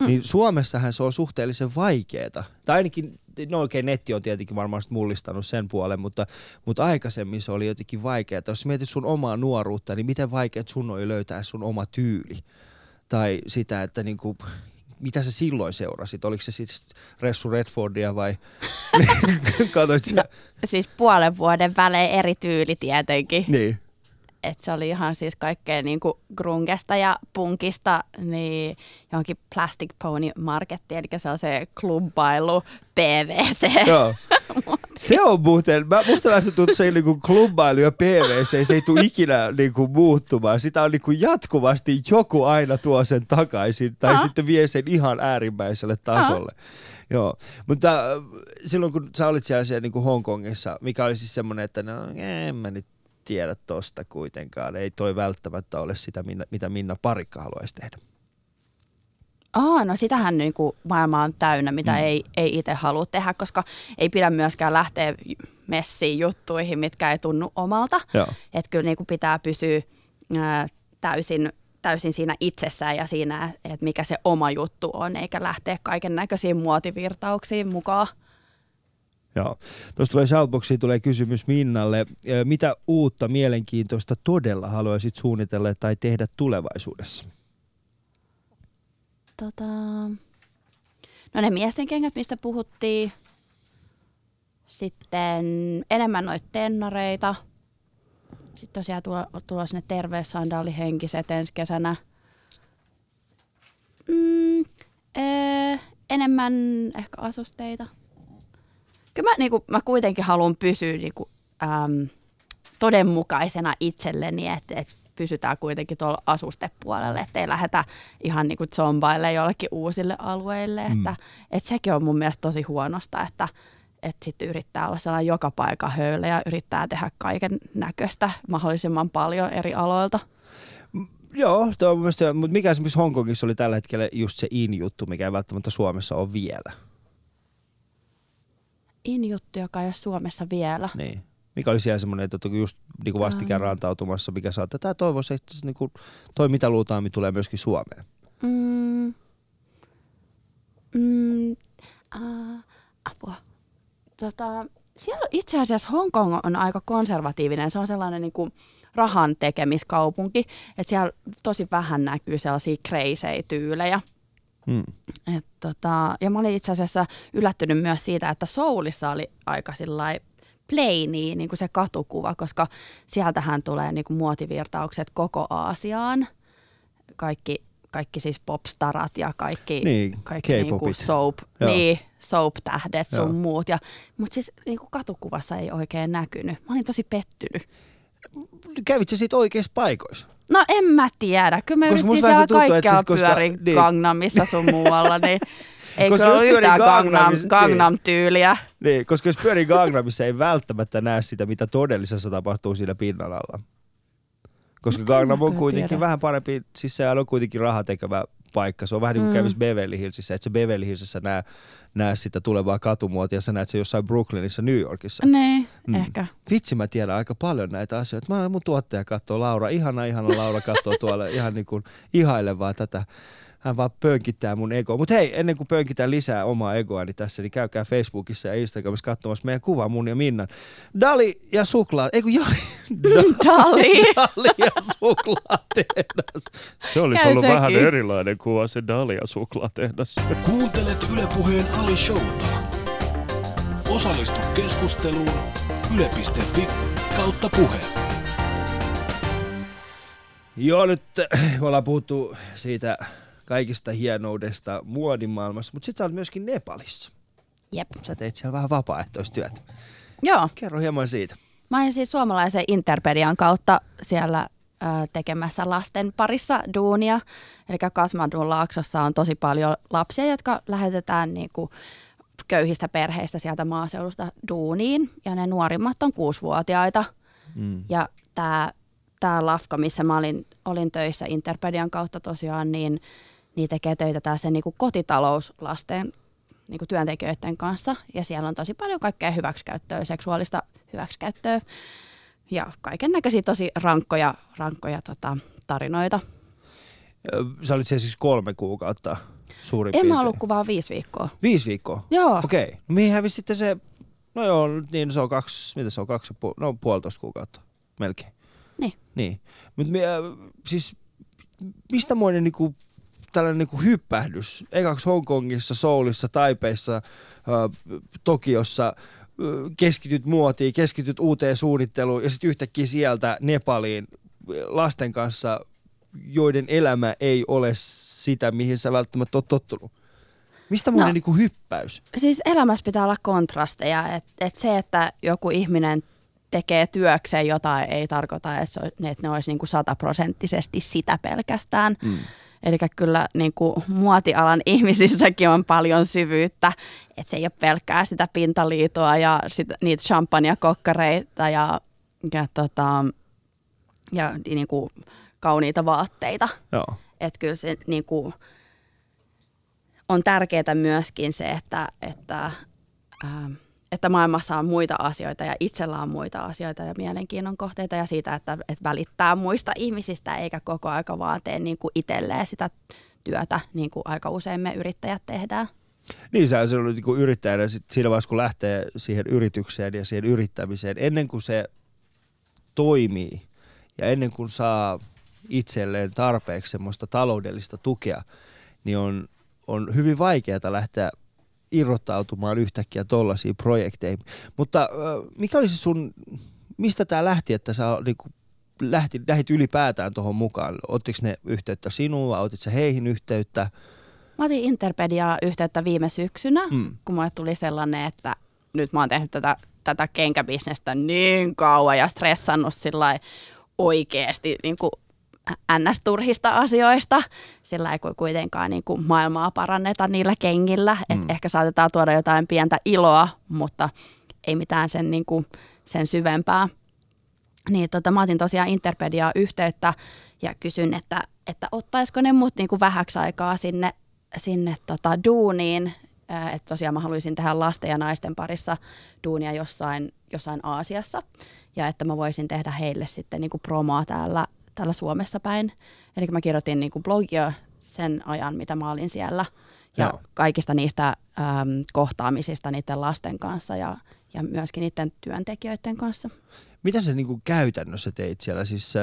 Mm. Niin Suomessahan se on suhteellisen vaikeeta. Tai ainakin, no oikein netti on tietenkin varmaan mullistanut sen puolen, mutta, mutta aikaisemmin se oli jotenkin vaikeaa. Jos mietit sun omaa nuoruutta, niin miten vaikeat sun oli löytää sun oma tyyli. Tai sitä, että niinku, mitä sä silloin seurasit? Oliko se sitten Ressu Redfordia vai (laughs) katoit sä? No, siis puolen vuoden välein eri tyyli tietenkin. Niin. Et se oli ihan siis kaikkea niin kuin grungesta ja punkista niin johonkin Plastic Pony Markettiin, eli se on se klubbailu PVC. Joo. (laughs) Se on muuten, mä, musta vähän se tuntuu, että se ei niinku klubbailu ja PVC, se ei tule ikinä niinku muuttumaan. Sitä on niinku jatkuvasti joku aina tuo sen takaisin tai Aha. sitten vie sen ihan äärimmäiselle tasolle. Joo, mutta äh, silloin kun sä olit siellä, siellä niinku Hongkongissa, mikä oli siis semmoinen, että no en mä nyt tiedä tosta kuitenkaan. Ei toi välttämättä ole sitä, mitä Minna Parikka haluaisi tehdä. Aa, no sitähän niin kuin maailma on täynnä, mitä Mm. ei, ei itse halua tehdä, koska ei pidä myöskään lähteä messiin juttuihin, mitkä ei tunnu omalta. Että kyllä niin kuin pitää pysyä ää, täysin, täysin siinä itsessään ja siinä, että mikä se oma juttu on, eikä lähteä kaiken näköisiin muotivirtauksiin mukaan. Joo. Tuosta tulee Shoutboxiin tulee kysymys Minnalle. Mitä uutta mielenkiintoista todella haluaisit suunnitella tai tehdä tulevaisuudessa? Tota, no ne miesten kengät, mistä puhuttiin. Sitten enemmän noita tennareita. Sitten tosiaan tulo, tulossa ne terveyssandaalihenkiset ensi kesänä. Mm, öö, enemmän ehkä asusteita. Kyllä mä, niinku, mä kuitenkin haluan pysyä niinku, äm, todenmukaisena itselleni, että et pysytään kuitenkin tuolla asustepuolella, ettei lähdetä ihan niinku zombaille jollekin uusille alueille. Mm. Että, et sekin on mun mielestä tosi huonosta, että et sitten yrittää olla sellainen joka paikka höylä ja yrittää tehdä kaiken näköistä mahdollisimman paljon eri aloilta. Joo, tuo on mielestä, mutta mikä esimerkiksi Hongkongissa oli tällä hetkellä just se in-juttu, mikä ei välttämättä Suomessa ole vielä. In-juttu, joka ei ole Suomessa vielä. Niin. Mikä oli siellä semmoinen, että just niin vastikään Ähm. rantautumassa, mikä saattaa, tämä toivoisi, että se, niin kuin, toi mitä luultaan, tulee myöskin Suomeen. Mm, mm, äh, apua. Tota, siellä itse asiassa Hongkong on aika konservatiivinen. Se on sellainen niin kuin rahan tekemiskaupunki, että siellä tosi vähän näkyy sellaisia crazy tyylejä. Hmm. Et tota, ja mä olin itse asiassa yllättynyt myös siitä, että Soulissa oli aika sillai plaini, niin kuin se katukuva, koska sieltähän tulee niin kuin muotivirtaukset koko Aasiaan. Kaikki, kaikki siis popstarat ja kaikki, Niin, kaikki niin kuin soap, Joo. niin, soap-tähdet sun Joo. muut. Ja, mutta siis niin kuin katukuvassa ei oikein näkynyt. Mä olin tosi pettynyt. Kävit sä sit oikeissa paikoissa? No en mä tiedä. Kyllä me Koska yritettiin siellä se tuntuu, kaikkialla siis koska- pyörin niin. Gangnamissa sun (laughs) muualla, niin ei Koska kyllä ole yhtään Gangnam, Gangnamissa- Gangnam-tyyliä. Niin, koska jos pyörii Gangnamissa, ei välttämättä näe sitä, mitä todellisessa tapahtuu siinä pinnan alla. Koska No, Gangnam on kuitenkin tiedä. vähän parempi, siis se on kuitenkin rahatekevä paikka. Se on vähän niin kuin Mm. kävisi Beverly Hillsissä, että se Beverly Hillsissä näe, näe sitä tulevaa katumuotia, sä näet se jossain Brooklynissa, New Yorkissa. Mm. mm. ehkä. Vitsi, mä tiedän aika paljon näitä asioita. Mä mun tuottaja katsoo Laura, ihana ihana Laura katsoo tuolla ihan niin kuin ihailevaa tätä. Hän vaan pönkittää mun egoa. Mutta hei, ennen kuin pönkitään lisää omaa egoani tässä, niin käykää Facebookissa ja Instagramissa katsomassa meidän kuva mun ja Minnan. Dali ja suklaa, ei kun Jali. (laughs) Dali. Dali (laughs) ja suklaatehdas. Se olisi Käy ollut vähän sekin. erilainen kuva se Dali ja suklaatehdas. Kuuntelet Ylepuheen Ali Showta. Osallistu keskusteluun yle.fi kautta puhe. Joo, nyt äh, me ollaan puhuttu siitä kaikista hienoudesta muodimaailmassa, mutta sitten sä olet myöskin Nepalissa. Jep. Sä teet siellä vähän vapaaehtoistyötä. Joo. Kerro hieman siitä. Mä olin siis suomalaisen Interpedian kautta siellä ö, tekemässä lasten parissa duunia. Eli Kasmadun laaksossa on tosi paljon lapsia, jotka lähetetään niin kuin köyhistä perheistä sieltä maaseudusta duuniin. Ja ne nuorimmat on kuusivuotiaita. Mm. Ja tämä tää lafka, missä mä olin, olin töissä Interpedian kautta tosiaan, niin, niin tekee töitä tässä niinku kotitalouslasten niinku työntekijöiden kanssa. Ja siellä on tosi paljon kaikkea hyväksikäyttöä, seksuaalista hyväksikäyttöä ja kaiken näköisiä tosi rankkoja, rankkoja tota, tarinoita. Sä olit siellä siis kolme kuukautta suurin En piirtein. mä ollut kuin vaan viisi viikkoa. Viisi viikkoa? Joo. Okei. Okay. No mihin hävisi sitten se, no joo, niin se on kaksi, mitä se on, kaksi, puol- no puolitoista kuukautta melkein. Niin. Niin. Mutta siis mistä moinen niinku tällainen niin kuin hyppähdys. Ekaksi Hongkongissa, Soulissa, Taipeissa, Tokiossa keskityt muotiin, keskityt uuteen suunnitteluun ja sitten yhtäkkiä sieltä Nepaliin lasten kanssa, joiden elämä ei ole sitä, mihin sä välttämättä oot tottunut. Mistä muuten no, niin kuin hyppäys? Siis elämässä pitää olla kontrasteja. Että et se, että joku ihminen tekee työkseen jotain, ei tarkoita, että, se, että ne olisi niin kuin sataprosenttisesti sitä pelkästään. Mm. Eli kyllä niin kuin muotialan (laughs) ihmisissäkin on paljon syvyyttä, että se ei ole pelkkää sitä pintaliitoa ja sit, niitä champagne-kokkareita ja, ja, tota, ja niin kuin kauniita vaatteita. Että kyllä se niin kuin, on tärkeää myöskin se, että, että, ää, että maailmassa on muita asioita ja itsellä on muita asioita ja mielenkiinnon kohteita ja siitä, että, että välittää muista ihmisistä eikä koko aika vaan tee niin kuin itselleen sitä työtä, niin kuin aika usein me yrittäjät tehdään. Niin, sä on niin yrittäjänä sit siinä vaiheessa, kun lähtee siihen yritykseen ja siihen yrittämiseen, ennen kuin se toimii ja ennen kuin saa itselleen tarpeeksi semmoista taloudellista tukea, niin on on hyvin vaikeaa lähteä irrottautumaan yhtäkkiä tollaisiin projekteihin. Mutta mikä olisi sun, mistä tämä lähti, että sä niin kuin, lähti, lähit ylipäätään tuohon mukaan? Ottiko ne yhteyttä sinua, otit sä heihin yhteyttä? Mä otin Interpediaa yhteyttä viime syksynä, mm. kun mulle tuli sellainen, että nyt mä oon tehnyt tätä, tätä kenkäbisnestä niin kauan ja stressannut sillä oikeasti niin kuin ns-turhista asioista, sillä ei kuitenkaan niin kuin maailmaa paranneta niillä kengillä. Mm. Et ehkä saatetaan tuoda jotain pientä iloa, mutta ei mitään sen, niin kuin, sen syvempää. Niin tota, mä otin tosiaan Interpediaa yhteyttä ja kysyn, että, että ottaisiko ne mut niin kuin vähäksi aikaa sinne, sinne tota, duuniin. Että tosiaan mä haluaisin tehdä lasten ja naisten parissa duunia jossain, jossain Aasiassa. Ja että mä voisin tehdä heille sitten niin kuin promoa täällä täällä Suomessa päin. Eli mä kirjoitin niin kuin blogia sen ajan, mitä mä olin siellä. Ja Joo. kaikista niistä äm, kohtaamisista niiden lasten kanssa ja, ja myöskin niiden työntekijöiden kanssa. Mitä se niin kuin käytännössä teit siellä? Siis äh,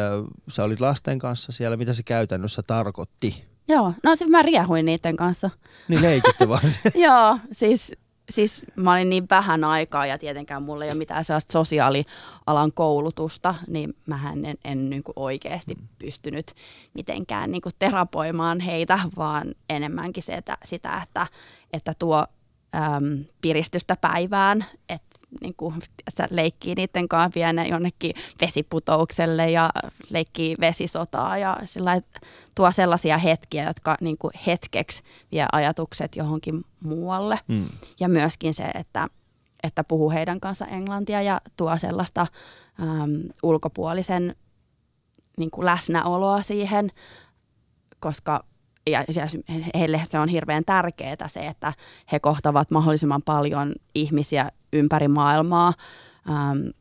sä olit lasten kanssa siellä. Mitä se käytännössä tarkoitti? Joo, no siis mä riehuin niiden kanssa. Niin leikitte vaan (laughs) Joo, siis siis mä olin niin vähän aikaa ja tietenkään mulla ei ole mitään sellaista sosiaalialan koulutusta, niin mä en, en niin kuin oikeasti mm. pystynyt mitenkään niin kuin terapoimaan heitä, vaan enemmänkin se, että, sitä, että, että tuo äm, piristystä päivään, että niin kuin, että leikkii niiden kanssa vielä jonnekin vesiputoukselle ja leikkii vesisotaa ja sillä tuo sellaisia hetkiä, jotka niin kuin hetkeksi vie ajatukset johonkin muualle. Mm. Ja myöskin se, että, että puhuu heidän kanssa englantia ja tuo sellaista äm, ulkopuolisen niin kuin läsnäoloa siihen, koska ja, heille se on hirveän tärkeää se, että he kohtavat mahdollisimman paljon ihmisiä ympäri maailmaa äm,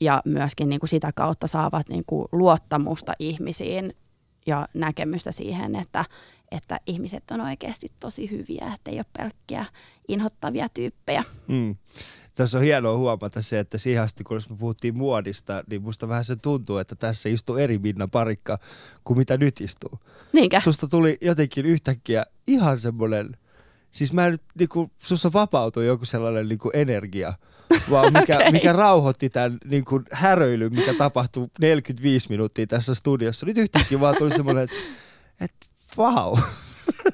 ja myöskin niin kuin sitä kautta saavat niin kuin luottamusta ihmisiin ja näkemystä siihen, että, että ihmiset on oikeasti tosi hyviä, että ei ole pelkkiä inhottavia tyyppejä. Mm. Tässä on hienoa huomata se, että siihen asti kun me puhuttiin muodista, niin musta vähän se tuntuu, että tässä istuu eri Minna Parikka kuin mitä nyt istuu. Niinkä? Susta tuli jotenkin yhtäkkiä ihan semmoinen, siis mä nyt, niinku, sussa vapautui joku sellainen niinku energia, (laughs) vaan mikä, okay. mikä rauhoitti tämän niin kuin häröilyn, mikä tapahtui 45 minuuttia tässä studiossa. Nyt yhtäkkiä vaan tuli semmoinen, että et, vau.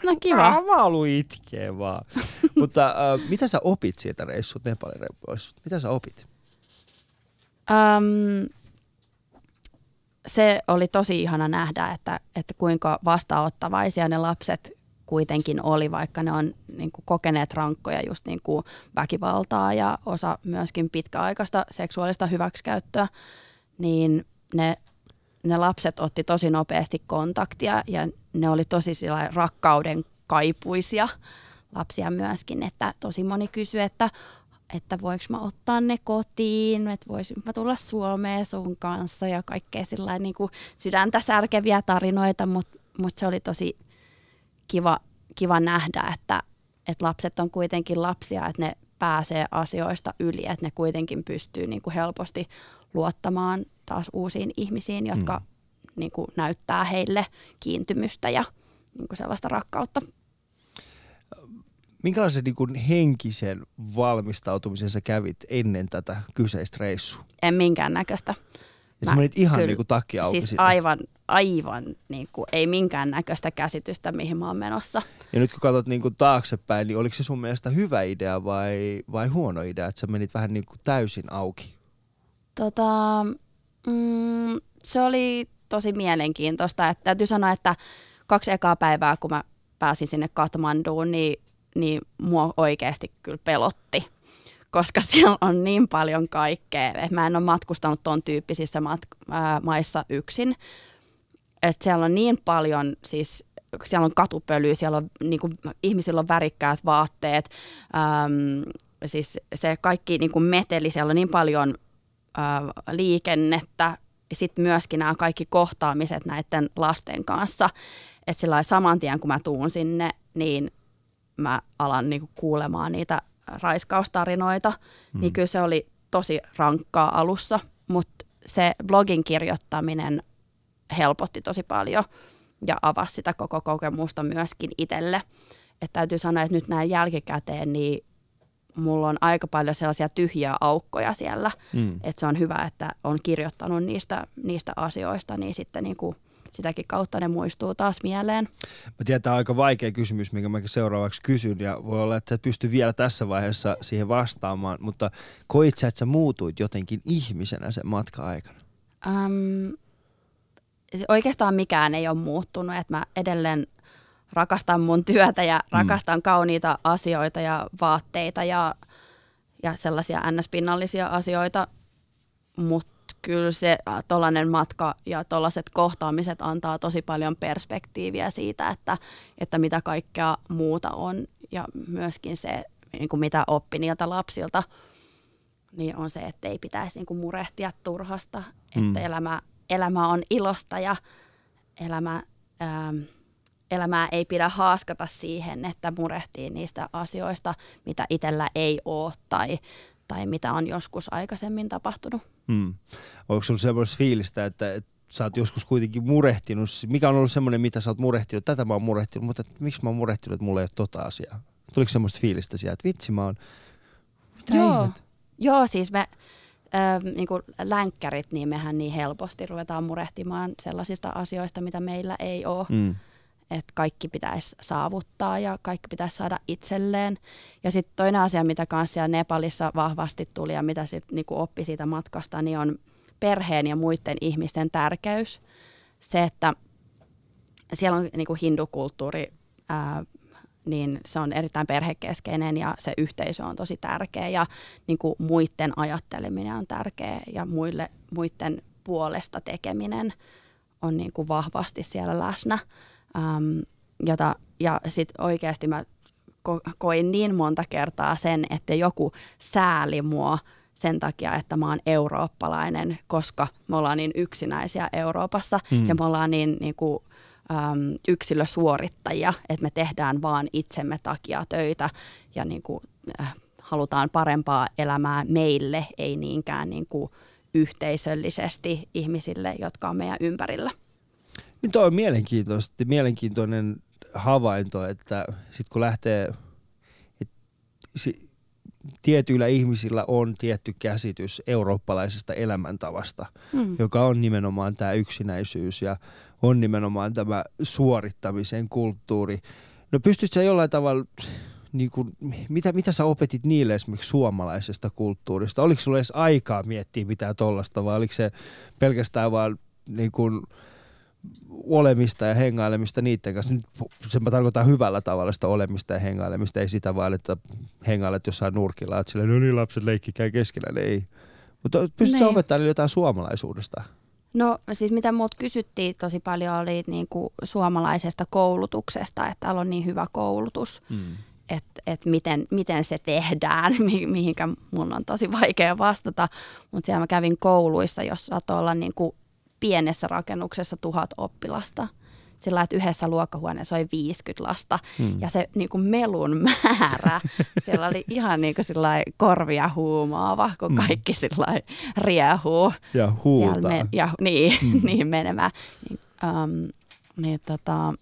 No (laughs) kiva. Mä haluan itkeä vaan. (laughs) Mutta äh, mitä sä opit siitä reissut, Nepalin reissut? Mitä sä opit? Um, se oli tosi ihana nähdä, että, että kuinka vastaanottavaisia ne lapset kuitenkin oli, vaikka ne on niin kuin, kokeneet rankkoja just niin kuin väkivaltaa ja osa myöskin pitkäaikaista seksuaalista hyväksikäyttöä, niin ne, ne lapset otti tosi nopeasti kontaktia ja ne oli tosi rakkauden kaipuisia lapsia myöskin, että tosi moni kysyi, että että voiko mä ottaa ne kotiin, että voisin mä tulla Suomeen sun kanssa ja kaikkea sillä niin kuin sydäntä särkeviä tarinoita, mutta mut se oli tosi kiva, kiva nähdä, että, että lapset on kuitenkin lapsia, että ne pääsee asioista yli, että ne kuitenkin pystyy niin kuin helposti luottamaan taas uusiin ihmisiin, jotka mm. niin kuin näyttää heille kiintymystä ja, niin kuin sellaista rakkautta. Minkälaisen niin kuin henkisen valmistautumisen sä kävit ennen tätä kyseistä reissua? En minkään Ja sä menit ihan niin kuin takki auki Siis sinne. aivan, aivan niin kuin, ei minkään näköistä käsitystä, mihin mä oon menossa. Ja nyt kun katsot niin kuin taaksepäin, niin oliko se sun mielestä hyvä idea vai, vai huono idea, että sä menit vähän niin kuin täysin auki? Tota, mm, se oli tosi mielenkiintoista. Että täytyy sanoa, että kaksi ekaa päivää, kun mä pääsin sinne Katmanduun, niin, niin mua oikeasti kyllä pelotti. Koska (laughs) siellä on niin paljon kaikkea. että mä en ole matkustanut tuon tyyppisissä mat- ää, maissa yksin. Et siellä on niin paljon, siis siellä on katupölyä, siellä on niin kuin, ihmisillä on värikkäät vaatteet, äm, siis se kaikki niin kuin meteli, siellä on niin paljon ää, liikennettä, sitten myöskin nämä kaikki kohtaamiset näiden lasten kanssa, että sillä saman tien kun mä tuun sinne, niin mä alan niinku kuulemaan niitä raiskaustarinoita, mm. niin kyllä se oli tosi rankkaa alussa, mutta se blogin kirjoittaminen helpotti tosi paljon ja avasi sitä koko kokemusta myöskin itselle. Että täytyy sanoa, että nyt näin jälkikäteen, niin mulla on aika paljon sellaisia tyhjiä aukkoja siellä, mm. että se on hyvä, että on kirjoittanut niistä, niistä asioista, niin sitten niin kuin sitäkin kautta ne muistuu taas mieleen. Mä tiedän, tämä on aika vaikea kysymys, minkä mä seuraavaksi kysyn, ja voi olla, että et pysty vielä tässä vaiheessa siihen vastaamaan, mutta koit sä, että sä muutuit jotenkin ihmisenä sen matkan aikana? Um, oikeastaan mikään ei ole muuttunut, että mä edelleen rakastan mun työtä ja mm. rakastan kauniita asioita ja vaatteita ja, ja sellaisia ns-pinnallisia asioita, mutta kyllä se tuollainen matka ja tuollaiset kohtaamiset antaa tosi paljon perspektiiviä siitä, että, että mitä kaikkea muuta on ja myöskin se, niin kuin mitä oppi niiltä lapsilta, niin on se, että ei pitäisi niin kuin murehtia turhasta, mm. että elämä, elämä on ilosta ja elämä, ähm, elämää ei pidä haaskata siihen, että murehtii niistä asioista, mitä itsellä ei ole tai, tai mitä on joskus aikaisemmin tapahtunut. Hmm. Onko sinulla semmoista fiilistä, että, että sä oot joskus kuitenkin murehtinut, mikä on ollut semmoinen, mitä sä oot murehtinut, tätä mä oon murehtinut, mutta että, miksi mä oon murehtinut, että mulla ei ole tota asiaa? Tuliko semmoista fiilistä sieltä, että vitsi mä oon, mitä Joo. Joo, siis me ö, niin kuin länkkärit, niin mehän niin helposti ruvetaan murehtimaan sellaisista asioista, mitä meillä ei ole. Mm että kaikki pitäisi saavuttaa ja kaikki pitäisi saada itselleen. Ja sitten toinen asia, mitä kanssa siellä Nepalissa vahvasti tuli ja mitä sitten niinku oppi siitä matkasta, niin on perheen ja muiden ihmisten tärkeys. Se, että siellä on niinku hindukulttuuri, ää, niin se on erittäin perhekeskeinen ja se yhteisö on tosi tärkeä ja niinku muiden ajatteleminen on tärkeä ja muille, muiden puolesta tekeminen on niinku vahvasti siellä läsnä äm, jota, ja sitten oikeasti mä ko- koin niin monta kertaa sen, että joku sääli mua sen takia, että mä oon eurooppalainen, koska me ollaan niin yksinäisiä Euroopassa mm. ja me ollaan niin, niin kuin, äm, yksilösuorittajia, että me tehdään vaan itsemme takia töitä ja niin kuin, äh, halutaan parempaa elämää meille, ei niinkään niin kuin yhteisöllisesti ihmisille, jotka on meidän ympärillä. Niin toi on mielenkiintoista, mielenkiintoinen havainto, että sit kun lähtee, että si, tietyillä ihmisillä on tietty käsitys eurooppalaisesta elämäntavasta, mm. joka on nimenomaan tämä yksinäisyys ja on nimenomaan tämä suorittamisen kulttuuri. No pystytkö sä jollain tavalla, niin kuin, mitä, mitä sä opetit niille esimerkiksi suomalaisesta kulttuurista? Oliko sulla edes aikaa miettiä mitään tollasta vai oliko se pelkästään vaan niin kuin, olemista ja hengailemista niiden kanssa. Nyt sen mä tarkoitan hyvällä tavalla sitä olemista ja hengailemista, ei sitä vaan, että hengailet jossain nurkilla, että silleen, no niin lapset leikkikää keskellä, ei. Mutta pystytkö niin. opettamaan jotain suomalaisuudesta? No siis mitä muut kysyttiin tosi paljon oli niin kuin suomalaisesta koulutuksesta, että täällä on niin hyvä koulutus, mm. että et miten, miten se tehdään, mihinkä mun on tosi vaikea vastata. Mutta siellä mä kävin kouluissa, jossa saattoi olla niin kuin pienessä rakennuksessa tuhat oppilasta. Sillä että yhdessä luokkahuoneessa oli 50 lasta hmm. ja se niin kuin melun määrä, (laughs) siellä oli ihan niin kuin korvia huumaava, kun hmm. kaikki sillä riehuu. Ja huutaa. Me, ja, niin, hmm. (laughs) niin menemään. Niin, um, niin, tota,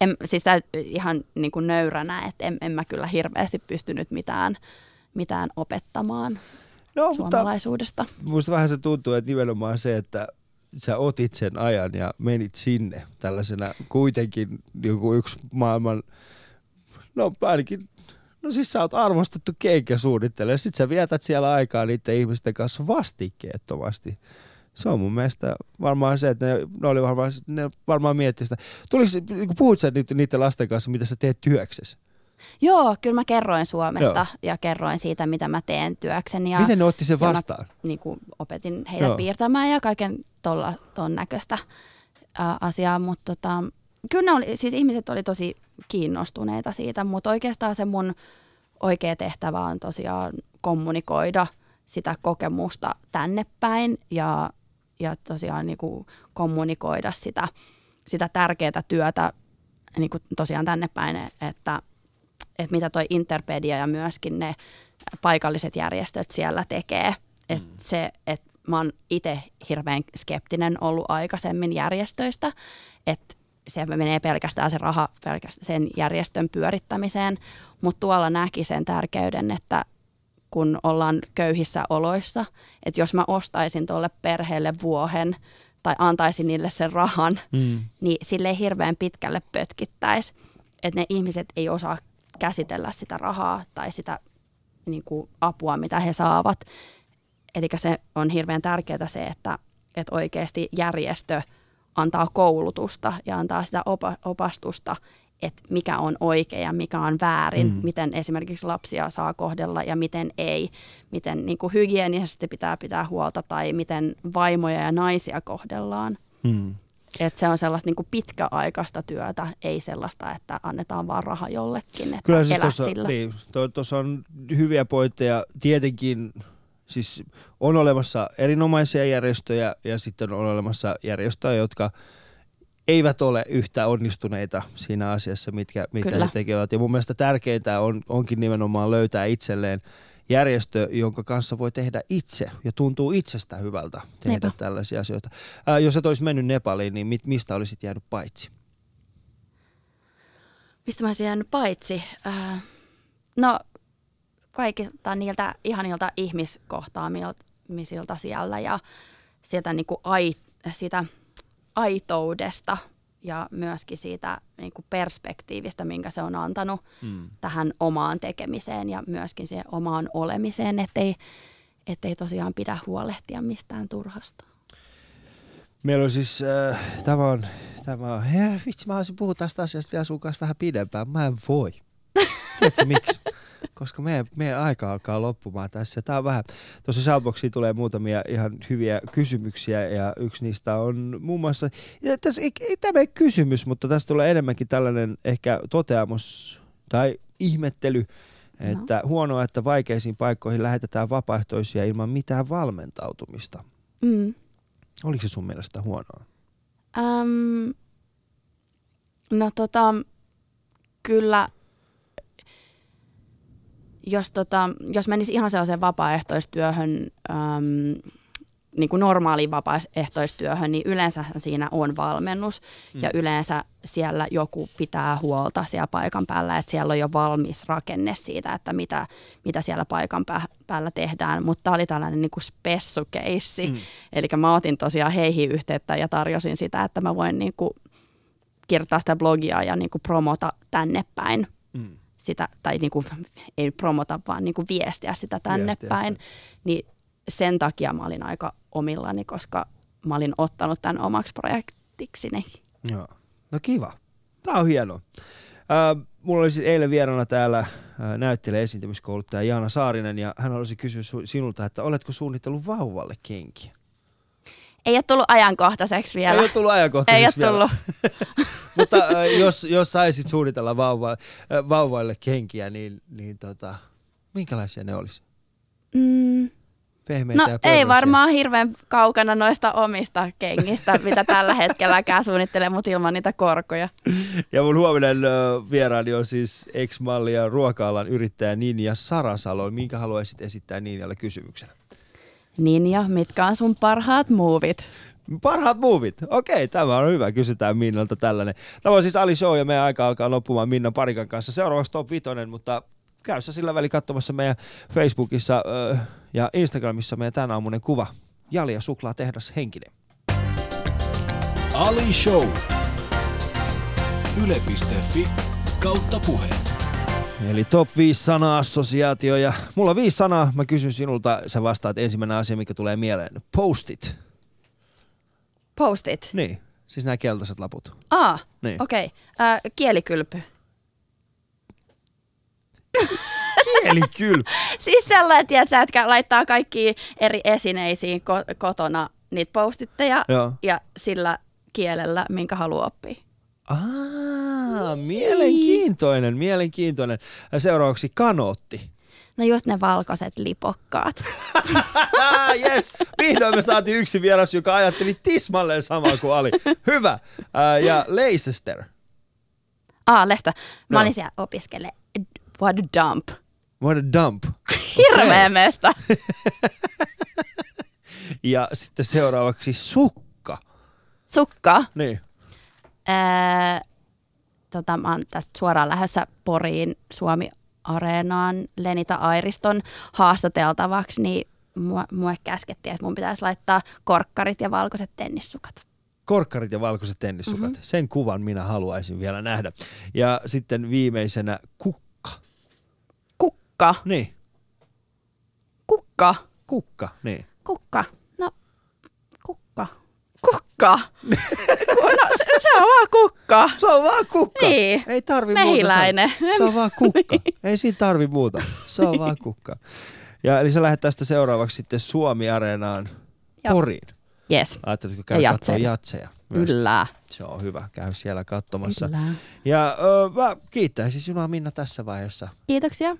en, siis ihan niin kuin nöyränä, että en, en mä kyllä hirveästi pystynyt mitään, mitään opettamaan No, suomalaisuudesta. mutta musta vähän se tuntuu, että nimenomaan se, että sä otit sen ajan ja menit sinne tällaisena kuitenkin joku yksi maailman, no ainakin, no siis sä oot arvostettu keikkäsuunnittelija, sit sä vietät siellä aikaa niiden ihmisten kanssa vastikkeettomasti. Se on mun mielestä varmaan se, että ne, ne, oli varmaan, ne varmaan miettii sitä. Tulis, niin puhut sä niiden lasten kanssa, mitä sä teet työksessä? Joo, kyllä mä kerroin Suomesta Joo. ja kerroin siitä, mitä mä teen työkseni. Ja, Miten ne otti sen vastaan? Mä, niin kuin opetin heitä Joo. piirtämään ja kaiken tolla, ton näköistä ää, asiaa, mutta tota, kyllä oli, siis ihmiset oli tosi kiinnostuneita siitä, mutta oikeastaan se mun oikea tehtävä on tosiaan kommunikoida sitä kokemusta tänne päin ja, ja tosiaan niin kuin kommunikoida sitä, sitä tärkeää työtä niin kuin tosiaan tänne päin, että, että mitä toi Interpedia ja myöskin ne paikalliset järjestöt siellä tekee. Että se, että mä oon itse hirveän skeptinen ollut aikaisemmin järjestöistä, että se menee pelkästään se raha pelkästään sen järjestön pyörittämiseen, mutta tuolla näki sen tärkeyden, että kun ollaan köyhissä oloissa, että jos mä ostaisin tuolle perheelle vuohen tai antaisin niille sen rahan, Mm. niin sille ei hirveän pitkälle pötkittäisi, että ne ihmiset ei osaa käsitellä sitä rahaa tai sitä niin kuin apua, mitä he saavat. Eli se on hirveän tärkeää se, että, että oikeasti järjestö antaa koulutusta ja antaa sitä opa, opastusta, että mikä on oikein ja mikä on väärin, Mm. miten esimerkiksi lapsia saa kohdella ja miten ei, miten niin kuin hygienisesti pitää pitää huolta tai miten vaimoja ja naisia kohdellaan. Mm. Että se on sellaista niin kuin pitkäaikaista työtä, ei sellaista, että annetaan vaan raha jollekin, että Kyllä siis tuossa sillä. niin, tuossa on hyviä pointteja. Tietenkin siis on olemassa erinomaisia järjestöjä ja sitten on olemassa järjestöjä, jotka eivät ole yhtä onnistuneita siinä asiassa, mitkä, mitä Kyllä. he tekevät. Ja mun mielestä tärkeintä on, onkin nimenomaan löytää itselleen järjestö, jonka kanssa voi tehdä itse ja tuntuu itsestä hyvältä tehdä Niinpä. tällaisia asioita. Ää, jos et olisi mennyt Nepaliin, niin mit, mistä olisit jäänyt paitsi? Mistä mä olisin jäänyt paitsi? Äh, no kaikilta niiltä ihanilta ihmiskohtaamisilta siellä ja sieltä niin kuin ai, sitä aitoudesta ja myöskin siitä niin kuin perspektiivistä, minkä se on antanut Mm. tähän omaan tekemiseen ja myöskin siihen omaan olemiseen, ettei, ettei tosiaan pidä huolehtia mistään turhasta. Meillä on siis, äh, tämä on, tämä on, heh, vitsi mä haluaisin puhua tästä asiasta vielä sun kanssa vähän pidempään. Mä en voi. Tiedätkö miksi? Koska meidän, meidän aika alkaa loppumaan tässä. Tää on vähän, tuossa Shoutboxiin tulee muutamia ihan hyviä kysymyksiä ja yksi niistä on muun muassa, ja tässä ei, ei tämä ole kysymys, mutta tässä tulee enemmänkin tällainen ehkä toteamus tai ihmettely, että no. huonoa, että vaikeisiin paikkoihin lähetetään vapaaehtoisia ilman mitään valmentautumista. Mm. Oliko se sun mielestä huonoa? Äm, no tota, kyllä, jos, tota, jos menisi ihan sellaiseen vapaaehtoistyöhön, äm, niin kuin normaaliin vapaaehtoistyöhön, niin yleensä siinä on valmennus mm. ja yleensä siellä joku pitää huolta siellä paikan päällä, että siellä on jo valmis rakenne siitä, että mitä, mitä siellä paikan pää, päällä tehdään, mutta tämä oli tällainen niin kuin spessukeissi, mm. eli mä otin tosiaan heihin yhteyttä ja tarjosin sitä, että mä voin niin kuin kirjoittaa sitä blogia ja niin kuin promota tänne päin Mm. Sitä, tai niin kuin, ei promota, vaan niin kuin viestiä sitä tänne Viestiä päin. sitä. Niin sen takia mä olin aika omillani, koska mä olin ottanut tämän omaksi projektikseni. Joo. No kiva. Tämä on hienoa. Äh, mulla oli siis eilen vieraana täällä äh, näyttelijä esiintymiskouluttaja Jaana Saarinen ja hän halusi kysyä sinulta, että oletko suunnitellut vauvalle kenkiä? Ei ole tullut ajankohtaiseksi vielä. Ei ole tullut ajankohtaiseksi Ei ole vielä. tullut. (laughs) Mutta äh, jos, jos saisit suunnitella vauva, äh, vauvaille kenkiä, niin, niin tota, minkälaisia ne olisi? Mm, Pehmeitä no ja ei varmaan hirveän kaukana noista omista kengistä, mitä tällä hetkelläkään suunnittelee, mutta ilman niitä korkoja. Ja mun huominen vieraani on siis ex-malli ja ruoka-alan yrittäjä Ninja Sarasalo. Minkä haluaisit esittää Ninjalle kysymyksenä? Ninja, mitkä on sun parhaat muuvit? Parhaat muuvit. Okei, tämä on hyvä. Kysytään Minnalta tällainen. Tämä on siis Ali Show ja meidän aika alkaa loppumaan Minnan Parikan kanssa. Seuraavaksi Top 5, mutta käy sä sillä väli katsomassa meidän Facebookissa ja Instagramissa meidän tänä aamunen kuva. Jali ja suklaa tehdas henkinen. Ali Show. Yle.fi kautta puhe. Eli top 5 sana-assosiaatio ja mulla on viisi sanaa. Mä kysyn sinulta, sä vastaat ensimmäinen asia, mikä tulee mieleen. Postit. Postit. Niin, siis nämä keltaiset laput. Ah, Niin. okei. Okay. Äh, kielikylpy. (laughs) Eli kyllä. (laughs) Siis sellainen, tiedätkö, että laittaa kaikki eri esineisiin ko- kotona niitä postitteja Joo. ja sillä kielellä, minkä haluaa oppia. Ah, mielenkiintoinen, mielenkiintoinen. Seuraavaksi kanootti. No just ne valkoiset lipokkaat. (laughs) Yes, vihdoin me saatiin yksi vieras, joka ajatteli tismalleen samaa kuin Ali. Hyvä. Ää, ja Leicester. Ah, Lesta. Mä No. olin siellä opiskele. What a dump. What a dump. (laughs) Hirveä mesta. (laughs) Ja sitten seuraavaksi sukka. Sukka. Niin. Ää, tota, mä oon tästä suoraan lähdössä Poriin Suomi-areenaan Lenita Airiston haastateltavaksi, niin mua, mua käskettiin, että mun pitäisi laittaa korkkarit ja valkoiset tennissukat. Korkkarit ja valkoiset tennissukat. Mm-hmm. Sen kuvan minä haluaisin vielä nähdä. Ja sitten viimeisenä kukka. Kukka. Niin, Kukka. kukka. Niin. Kukka. Kukka. Kukka. no, se, se on vaan kukka. Se on vaan kukka. Niin. Ei tarvi Mehiläinen. muuta sanoa. Se on vaan kukka. Ei siinä tarvi muuta. Se on vaan kukka. Ja eli sä lähdet tästä seuraavaksi sitten Suomi-areenaan Joo. Poriin. Yes. Ajatteletko käydä Ja katsoa jatseja. Kyllä. Se on hyvä. Käy siellä katsomassa. Kyllä. Ja ö, mä kiittäisin sinua Minna tässä vaiheessa. Kiitoksia.